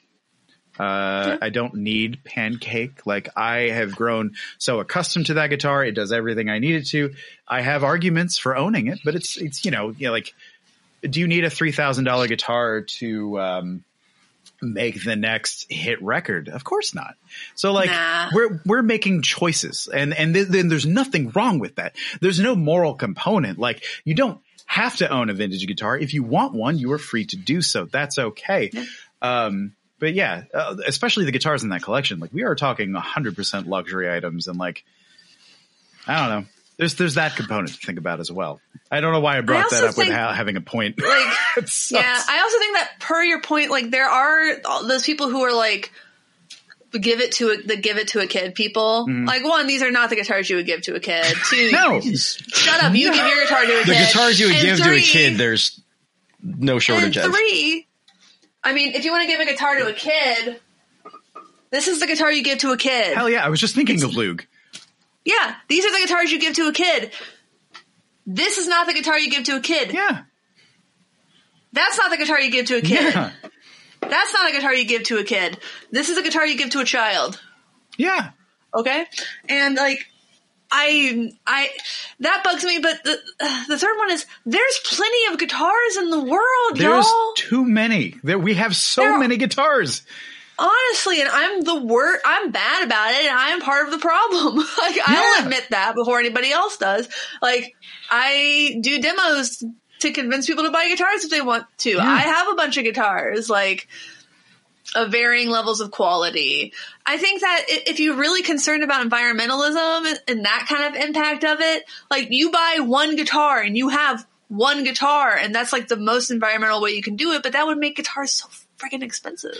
Uh, I don't need Pancake. Like I have grown so accustomed to that guitar, it does everything I need it to. I have arguments for owning it, but it's it's you know, you know like, do you need a three thousand dollar guitar to um, make the next hit record? Of course not. So like Nah. we're we're making choices, and and th- then there's nothing wrong with that. There's no moral component. Like you don't have to own a vintage guitar. If you want one, you are free to do so. That's okay. Um, but yeah, uh, especially the guitars in that collection. Like we are talking 100% luxury items, and like I don't know. There's there's that component to think about as well. I don't know why I brought that also up with think- ha- having a point. Like, *laughs* yeah, I also think that per your point, like there are those people who are like give it to a, the give it to a kid people. Like one, these are not the guitars you would give to a kid. *laughs* Two, No. shut up. You give your guitar to a The kid. The guitars you would And give to a kid, there's no shortage and of. three, I mean, if you want to give a guitar to a kid, this is the guitar you give to a kid. Hell yeah! I was just thinking of Lug. Yeah, these are the guitars you give to a kid. This is not the guitar you give to a kid. Yeah. That's not the guitar you give to a kid. Yeah. That's not a guitar you give to a kid. This is a guitar you give to a child. Yeah. Okay? And like I I that bugs me, but the the third one is there's plenty of guitars in the world, There's y'all. too many. There we have so There- many guitars. Honestly, and I'm the word I'm bad about it and I am part of the problem. *laughs* like I'll admit that before anybody else does. Like I do demos to convince people to buy guitars if they want to. I have a bunch of guitars, like of varying levels of quality. I think that if you're really concerned about environmentalism and that kind of impact of it, like you buy one guitar and you have one guitar and that's like the most environmental way you can do it, but that would make guitars so freaking expensive.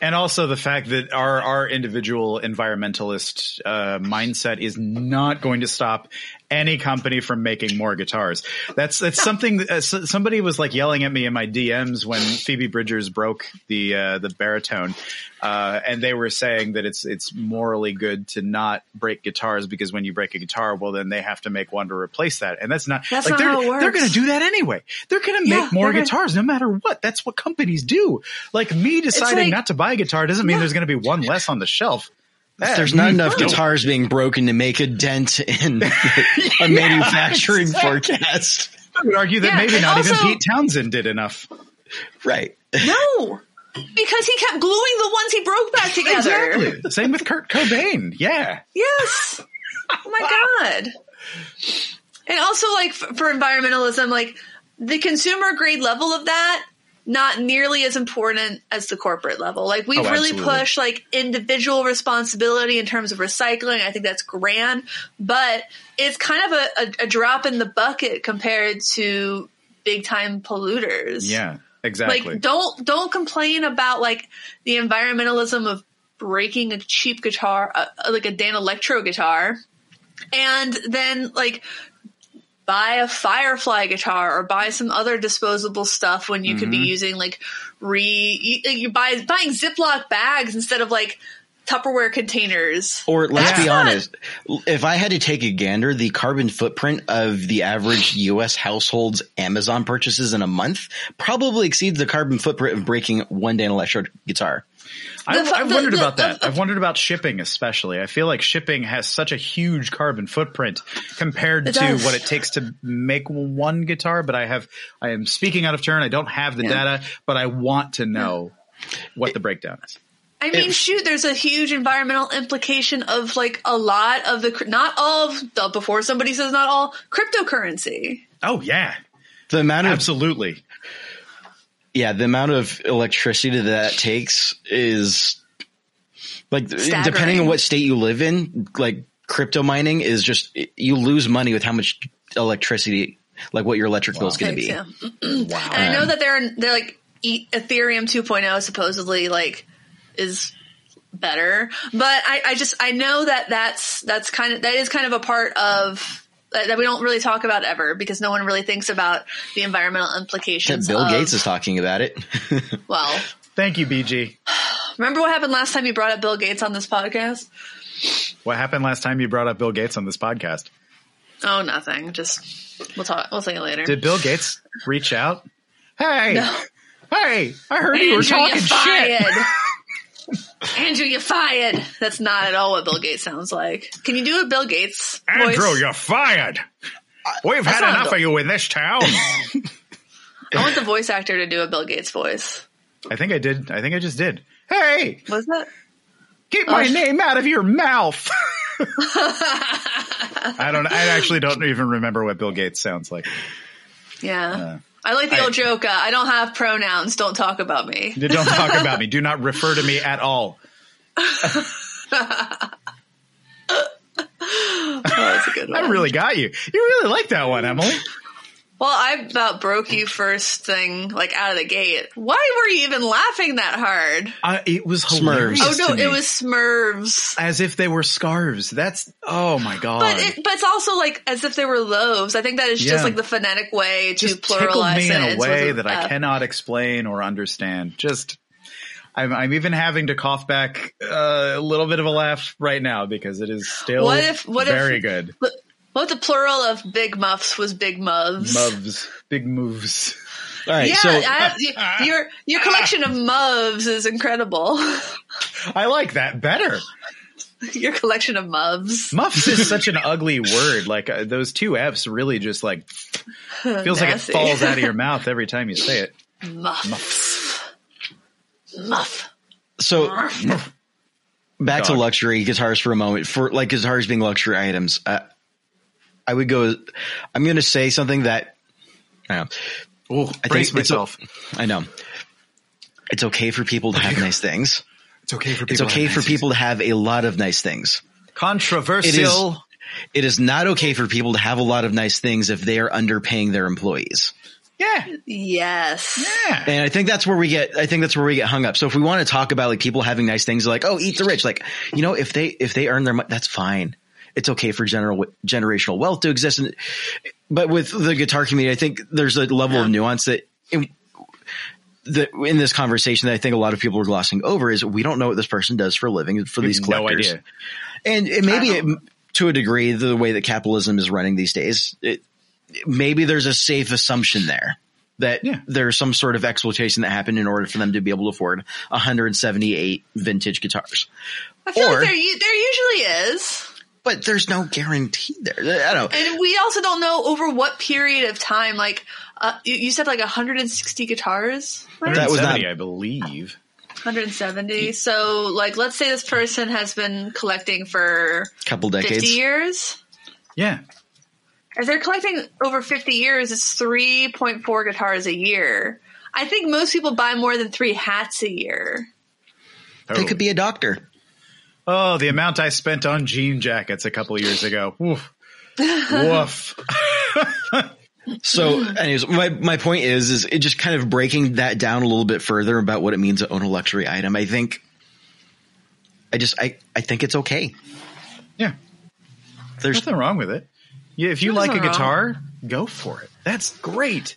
And also the fact that our our individual environmentalist uh, mindset is not going to stop any company from making more guitars. That's that's something. Uh, somebody was like yelling at me in my DMs when Phoebe Bridgers broke the uh, the baritone, uh, and they were saying that it's it's morally good to not break guitars because when you break a guitar, well then they have to make one to replace that, and that's not That's like not they're how it they're going to do that anyway. They're going to Yeah, make more they're gonna- guitars no matter what. That's what companies do. Like me deciding like- not to buy a guitar doesn't mean Yeah. there's going to be one less on the shelf. There's not enough No. guitars being broken to make a dent in *laughs* a manufacturing forecast. I would argue that Yeah, maybe and not even Pete Townshend did enough. Right. No, *laughs* because he kept gluing the ones he broke back together. Exactly. Same with Kurt Cobain. Yeah. Yes. Oh my god. And also, like for environmentalism, like the consumer grade level of that, not nearly as important as the corporate level. Like we've Oh, really pushed like individual responsibility in terms of recycling. I think that's grand, but it's kind of a, a, a drop in the bucket compared to big time polluters. Yeah. Exactly. Like don't don't complain about like the environmentalism of breaking a cheap guitar, uh, like a Danelectro guitar, and then like buy a Firefly guitar or buy some other disposable stuff when you could be mm-hmm. using like re you, you buy buying Ziploc bags instead of like Tupperware containers. Or let's That's be not- honest, if I had to take a gander, the carbon footprint of the average U.S. household's Amazon purchases in a month probably exceeds the carbon footprint of breaking one Dan electric guitar. I've, the- I've the- wondered the- about that. the- I've wondered about shipping, especially. I feel like shipping has such a huge carbon footprint compared to does. what it takes to make one guitar. But I have, I am speaking out of turn. I don't have the Yeah. data, but I want to know what the breakdown is. I mean, If- shoot, there's a huge environmental implication of like a lot of the, not all of, the- before somebody says not all, cryptocurrency. Oh yeah, The amount of absolutely. Yeah, the amount of electricity that that takes is like Staggering. depending on what state you live in, like crypto mining is just you lose money with how much electricity, like what your electric bill is going to be. Yeah. *clears throat* And I know that they're, they're like e- Ethereum 2.0 supposedly like is better, but I, I just, I know that that's, that's kind of, that is kind of a part of, that that we don't really talk about ever because no one really thinks about the environmental implications. Bill of- Gates is talking about it. *laughs* well, Thank you, BG. remember what happened last time you brought up Bill Gates on this podcast? What happened last time you brought up Bill Gates on this podcast? Oh, nothing. Just we'll talk. We'll see you later. Did Bill Gates reach out? *laughs* Hey, No. hey, I heard you were talking you shit. *laughs* Andrew, you're fired. That's not at all what Bill Gates sounds like. Can you do a Bill Gates voice? Andrew, you're fired. We've had enough Bill- of you in this town. *laughs* I want the voice actor to do a Bill Gates voice. I think I did. I think I just did. Hey, Was that? Get my Oh. name out of your mouth. *laughs* *laughs* I don't. I actually don't even remember what Bill Gates sounds like. Yeah. Uh, I like the I- old joke. Uh, I don't have pronouns. Don't talk about me. Don't talk *laughs* about me. Do not refer to me at all. *laughs* Oh, that's a good one. I really got you. You really like that one, Emily. Well, I about broke you first thing, like out of the gate. Why were you even laughing that hard? I, it was Smurfs. Oh no, it was Smurfs. as if they were scarves. That's oh my god. But it, but it's also like as if they were loaves. I think that is Yeah. just like the phonetic way to just tickled pluralize me in a way that I cannot explain or understand. Just, I'm, I'm even having to cough back uh, a little bit of a laugh right now because it is still What if- what if- very good. What the plural of big muffs was big muvs? Moves, big moves. All right, Yeah, so I, y- your your collection of muvs is incredible. *laughs* I like that better. your collection of muvs. Muffs is such an ugly word. Like uh, those two F's really just like feels like it falls out of your mouth every time you say it. Muffs. Muffs. Muff. so back to Dog. luxury guitars for a moment. For like guitars being luxury items, uh, I would go. I'm going to say something that I don't know. Oh, I brace think it's myself. I know. It's okay for people to have nice things. It's okay for people. It's okay for people to have a lot of nice things. Controversial. It is not okay for people to have a lot of nice things if they are underpaying their employees. Yeah. Yes. Yeah. And I think that's where we get, I think that's where we get hung up. So if we want to talk about like people having nice things, like, oh, eat the rich, like, you know, if they, if they earn their money, that's fine. It's okay for general, generational wealth to exist. And, but with the guitar community, I think there's a level of nuance that in, the, in this conversation that I think a lot of people are glossing over is we don't know what this person does for a living for these no collectors. idea. And it maybe it, to a degree, the way that capitalism is running these days, it, maybe there's a safe assumption there that Yeah. there's some sort of exploitation that happened in order for them to be able to afford 178 vintage guitars. I feel Or- like there, there usually is. But there's no guarantee there. I don't. And we also don't know over what period of time, like, uh, you, you said like 160 guitars, right? That was not- I believe. 170. So, like, let's say this person has been collecting for a couple 50 decades. years. Yeah. If they're collecting over 50 years, it's 3.4 guitars a year. I think most people buy more than three hats a year. They could be a doctor. Oh, the amount I spent on jean jackets a couple years ago. Woof. Woof. *laughs* So, anyways, my, my point is, is it just kind of breaking that down a little bit further about what it means to own a luxury item. I think, I just, I, I think it's okay. Yeah. There's, Nothing wrong with it. Yeah, if you Nothing like a wrong. guitar, go for it. That's great.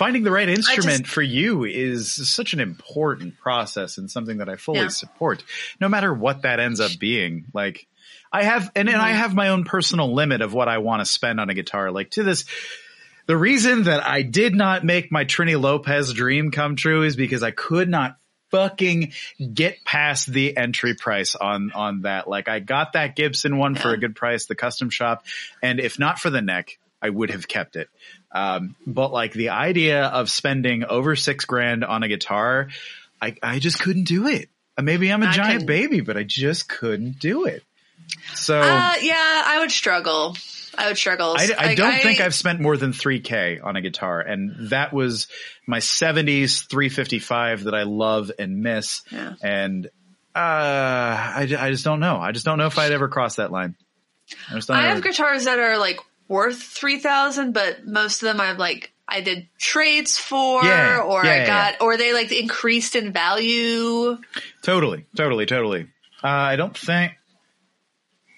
Finding the right instrument just- for you is such an important process and something that I fully Yeah. support. No matter what that ends up being. Like I have and, and I mm-hmm. have my own personal limit of what I want to spend on a guitar. Like to this the reason that I did not make my Trini Lopez dream come true is because I could not fucking get past the entry price on on that. Like I got that Gibson one for a good price, the custom shop, and if not for the neck, I would have kept it. Um, but like the idea of spending over six grand on a guitar, I I just couldn't do it. Uh, Maybe I'm a I giant couldn't. baby, but I just couldn't do it. So Uh, yeah, I would struggle. I would struggle. I, I Like, don't think I've spent more than 3k on a guitar and that was my 70s 355 that I love and miss. Yeah. And, uh, I, I just don't know. I just don't know if I'd ever cross that line. I I have guitars that are like worth three thousand, but most of them I've like I did trades for, Yeah, or yeah, I yeah, got, or they like increased in value. Totally, totally, totally. Uh, I don't think.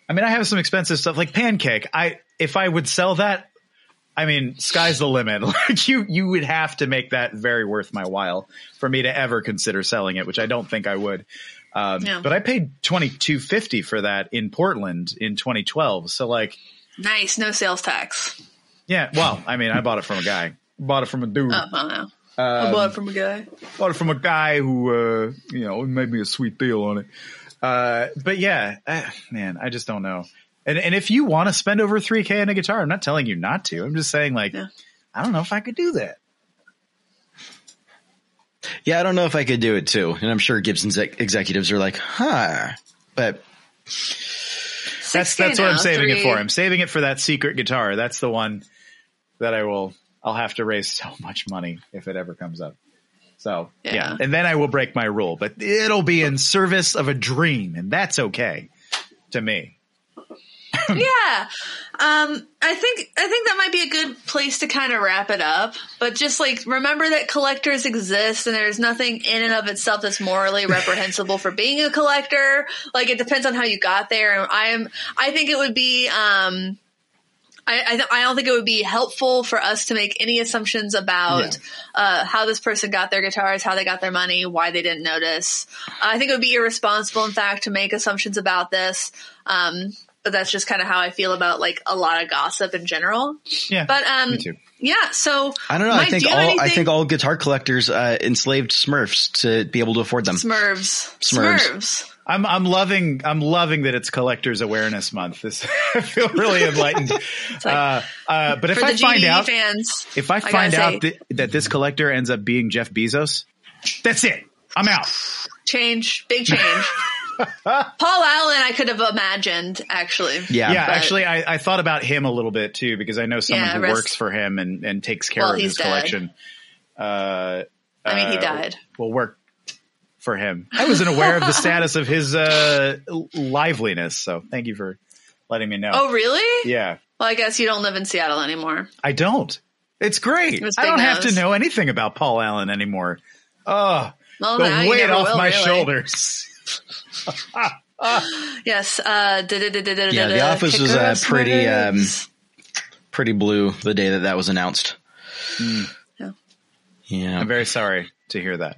I mean, I have some expensive stuff like Pancake. I if I would sell that, I mean, sky's the limit. *laughs* Like you, you would have to make that very worth my while for me to ever consider selling it, which I don't think I would. Um, Yeah. But I paid twenty two fifty for that in Portland in 2012. So like, Nice, no sales tax. yeah. Well, I mean, I bought it from a guy. Bought it from a dude. Oh, I don't know. Um, I bought it from a guy. bought it from a guy who, uh, you know, made me a sweet deal on it. Uh, but yeah, uh, man, I just don't know. And and if you want to spend over three k on a guitar, I'm not telling you not to. I'm just saying, like, Yeah. I don't know if I could do that. yeah, I don't know if I could do it too. And I'm sure Gibson's ex- executives are like, huh, but That's that's what I'm saving it for. I'm saving it for that secret guitar. That's the one that I will. I'll have to raise *laughs* so much money if it ever comes up. So yeah. Yeah. and then I will break my rule, but it'll be in service of a dream, and that's okay to me. *laughs* yeah. Um, I think I think that might be a good place to kind of wrap it up. But just like remember that collectors exist, and there's nothing in and of itself that's morally *laughs* reprehensible for being a collector. Like it depends on how you got there. And I'm I think it would be um. I, I, th- I don't think it would be helpful for us to make any assumptions about uh, how this person got their guitars, how they got their money, why they didn't notice. I think it would be irresponsible, in fact, to make assumptions about this. Um, but that's just kind of how I feel about like a lot of gossip in general. Yeah. But um, me too. yeah. So I don't know. Mike, I think all have I think all guitar collectors uh, enslaved Smurfs to be able to afford them. Smurfs. Smurfs. Smurfs. I'm I'm loving I'm loving that it's Collectors Awareness Month. This *laughs* I feel really enlightened. *laughs* like- uh, uh, but if I the find GDE out fans, if I gotta find say, out that, that this collector ends up being Jeff Bezos, that's it. I'm out. change, big change. *laughs* Paul Allen, I could have imagined actually. Yeah. Yeah, but- actually, I, I thought about him a little bit too because I know someone Yeah, who rest- works for him and, and takes care Well, of his dead. collection. Uh, I mean, he uh, died. Will work for him. I wasn't aware of the status of his uh, liveliness, so thank you for letting me know. Oh, really? yeah, Well, I guess you don't live in Seattle anymore. I don't. It's great. His I don't have to know anything about Paul Allen anymore. Oh, Well, the weight off will, my really. shoulders. *laughs* Yes. Uh, Yeah, The Office was, uh, pretty, um, Pretty blue the day that that was announced. Yeah. Yeah, I'm very sorry to hear that.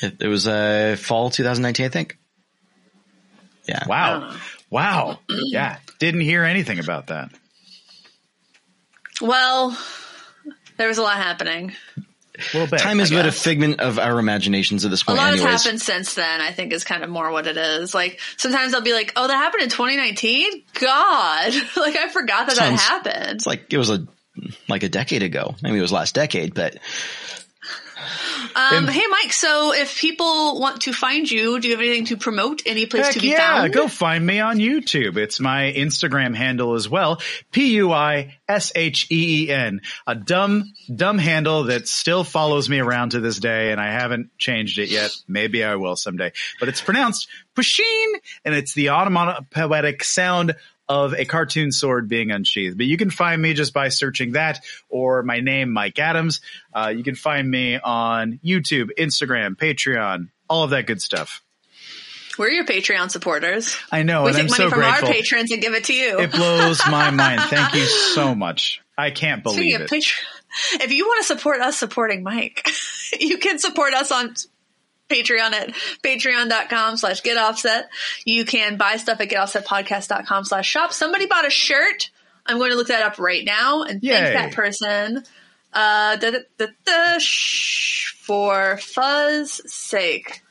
it, it was uh, fall 2019, I think. Yeah. Wow. Wow. yeah. Didn't hear anything about that. Well, there was a lot happening. A little bit. Time is I but a figment of our imaginations at this point. A point. lot has anyways. happened since then. I think is kind of more what it is. Like sometimes I'll be like, "Oh, that happened in 2019." God, *laughs* like I forgot that Sounds- that happened. It's like it was a like a decade ago. I mean, it was last decade, but Um, hey, Mike. So if people want to find you, do you have anything to promote? Any place to be yeah, found? go find me on YouTube. It's my Instagram handle as well. P-U-I-S-H-E-E-N. A dumb, dumb handle that still follows me around to this day and I haven't changed it yet. Maybe I will someday, but it's pronounced Pusheen and it's the automatic poetic sound of a cartoon sword being unsheathed. But you can find me just by searching that or my name, Mike Adams. Uh, you can find me on YouTube, Instagram, Patreon, all of that good stuff. We're your Patreon supporters. I know, we and take I'm money so from grateful. our patrons and give it to you. It blows my mind. *laughs* Thank you so much. I can't believe of it. Patreon, *laughs* if you want to support us supporting Mike, *laughs* you can support us on Patreon at patreon.com slash get offset. You can buy stuff at getoffsetpodcast.com slash shop. Somebody bought a shirt. I'm going to look that up right now and Yay. thank that person. Uh, da, da, da, shh, for fuzz sake.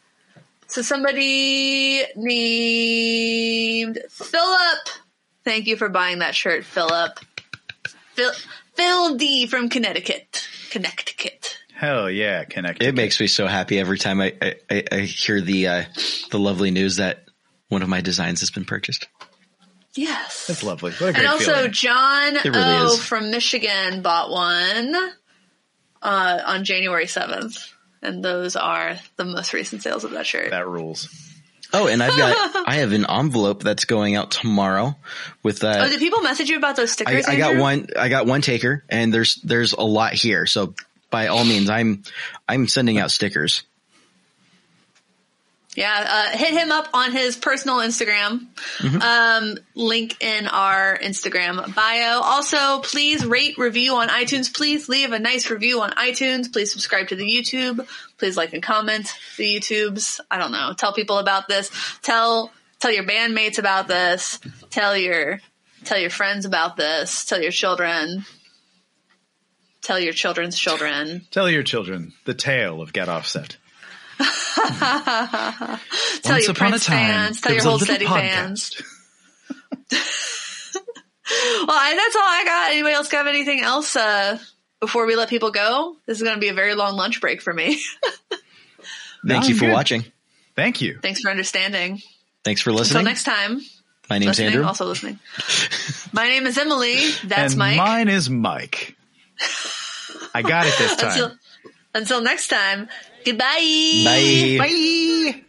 So somebody named Philip. Thank you for buying that shirt, Philip. Phil, Phil D from Connecticut. Connecticut. Hell yeah, connect. it makes me so happy every time I I, I, I hear the uh, the lovely news that one of my designs has been purchased. Yes. That's lovely. What a great And also, feeling. John really O is. from Michigan bought one uh, on January 7th. And those are the most recent sales of that shirt. That rules. Oh, and I've got *laughs* I have an envelope that's going out tomorrow with uh, oh, did people message you about those stickers? I got one. I got one taker, and there's there's a lot here. So by all means, I'm I'm sending out stickers. Yeah, uh, hit him up on his personal Instagram. Mm-hmm. Um, link in our Instagram bio. Also, please rate, review on iTunes. Please leave a nice review on iTunes. Please subscribe to the YouTube. Please like and comment the YouTubes. I don't know. Tell people about this. Tell tell your bandmates about this. Tell your tell your friends about this. Tell your children. Tell your children's children. Tell your children the tale of Get Offset. *laughs* Tell Once your upon a Prince time, fans. Tell your was whole little steady fans. *laughs* Well, I, that's all I got. Anybody else have anything else uh, before we let people go? This is going to be a very long lunch break for me. *laughs* Thank No, you I'm for good. watching. Thank you. Thanks for understanding. Thanks for listening. Until listening. next time. My name's listening, Andrew. also listening. My name is Emily. That's and Mike. mine is Mike. I got it this *laughs* time. Until, until next time. Goodbye. Bye. Bye.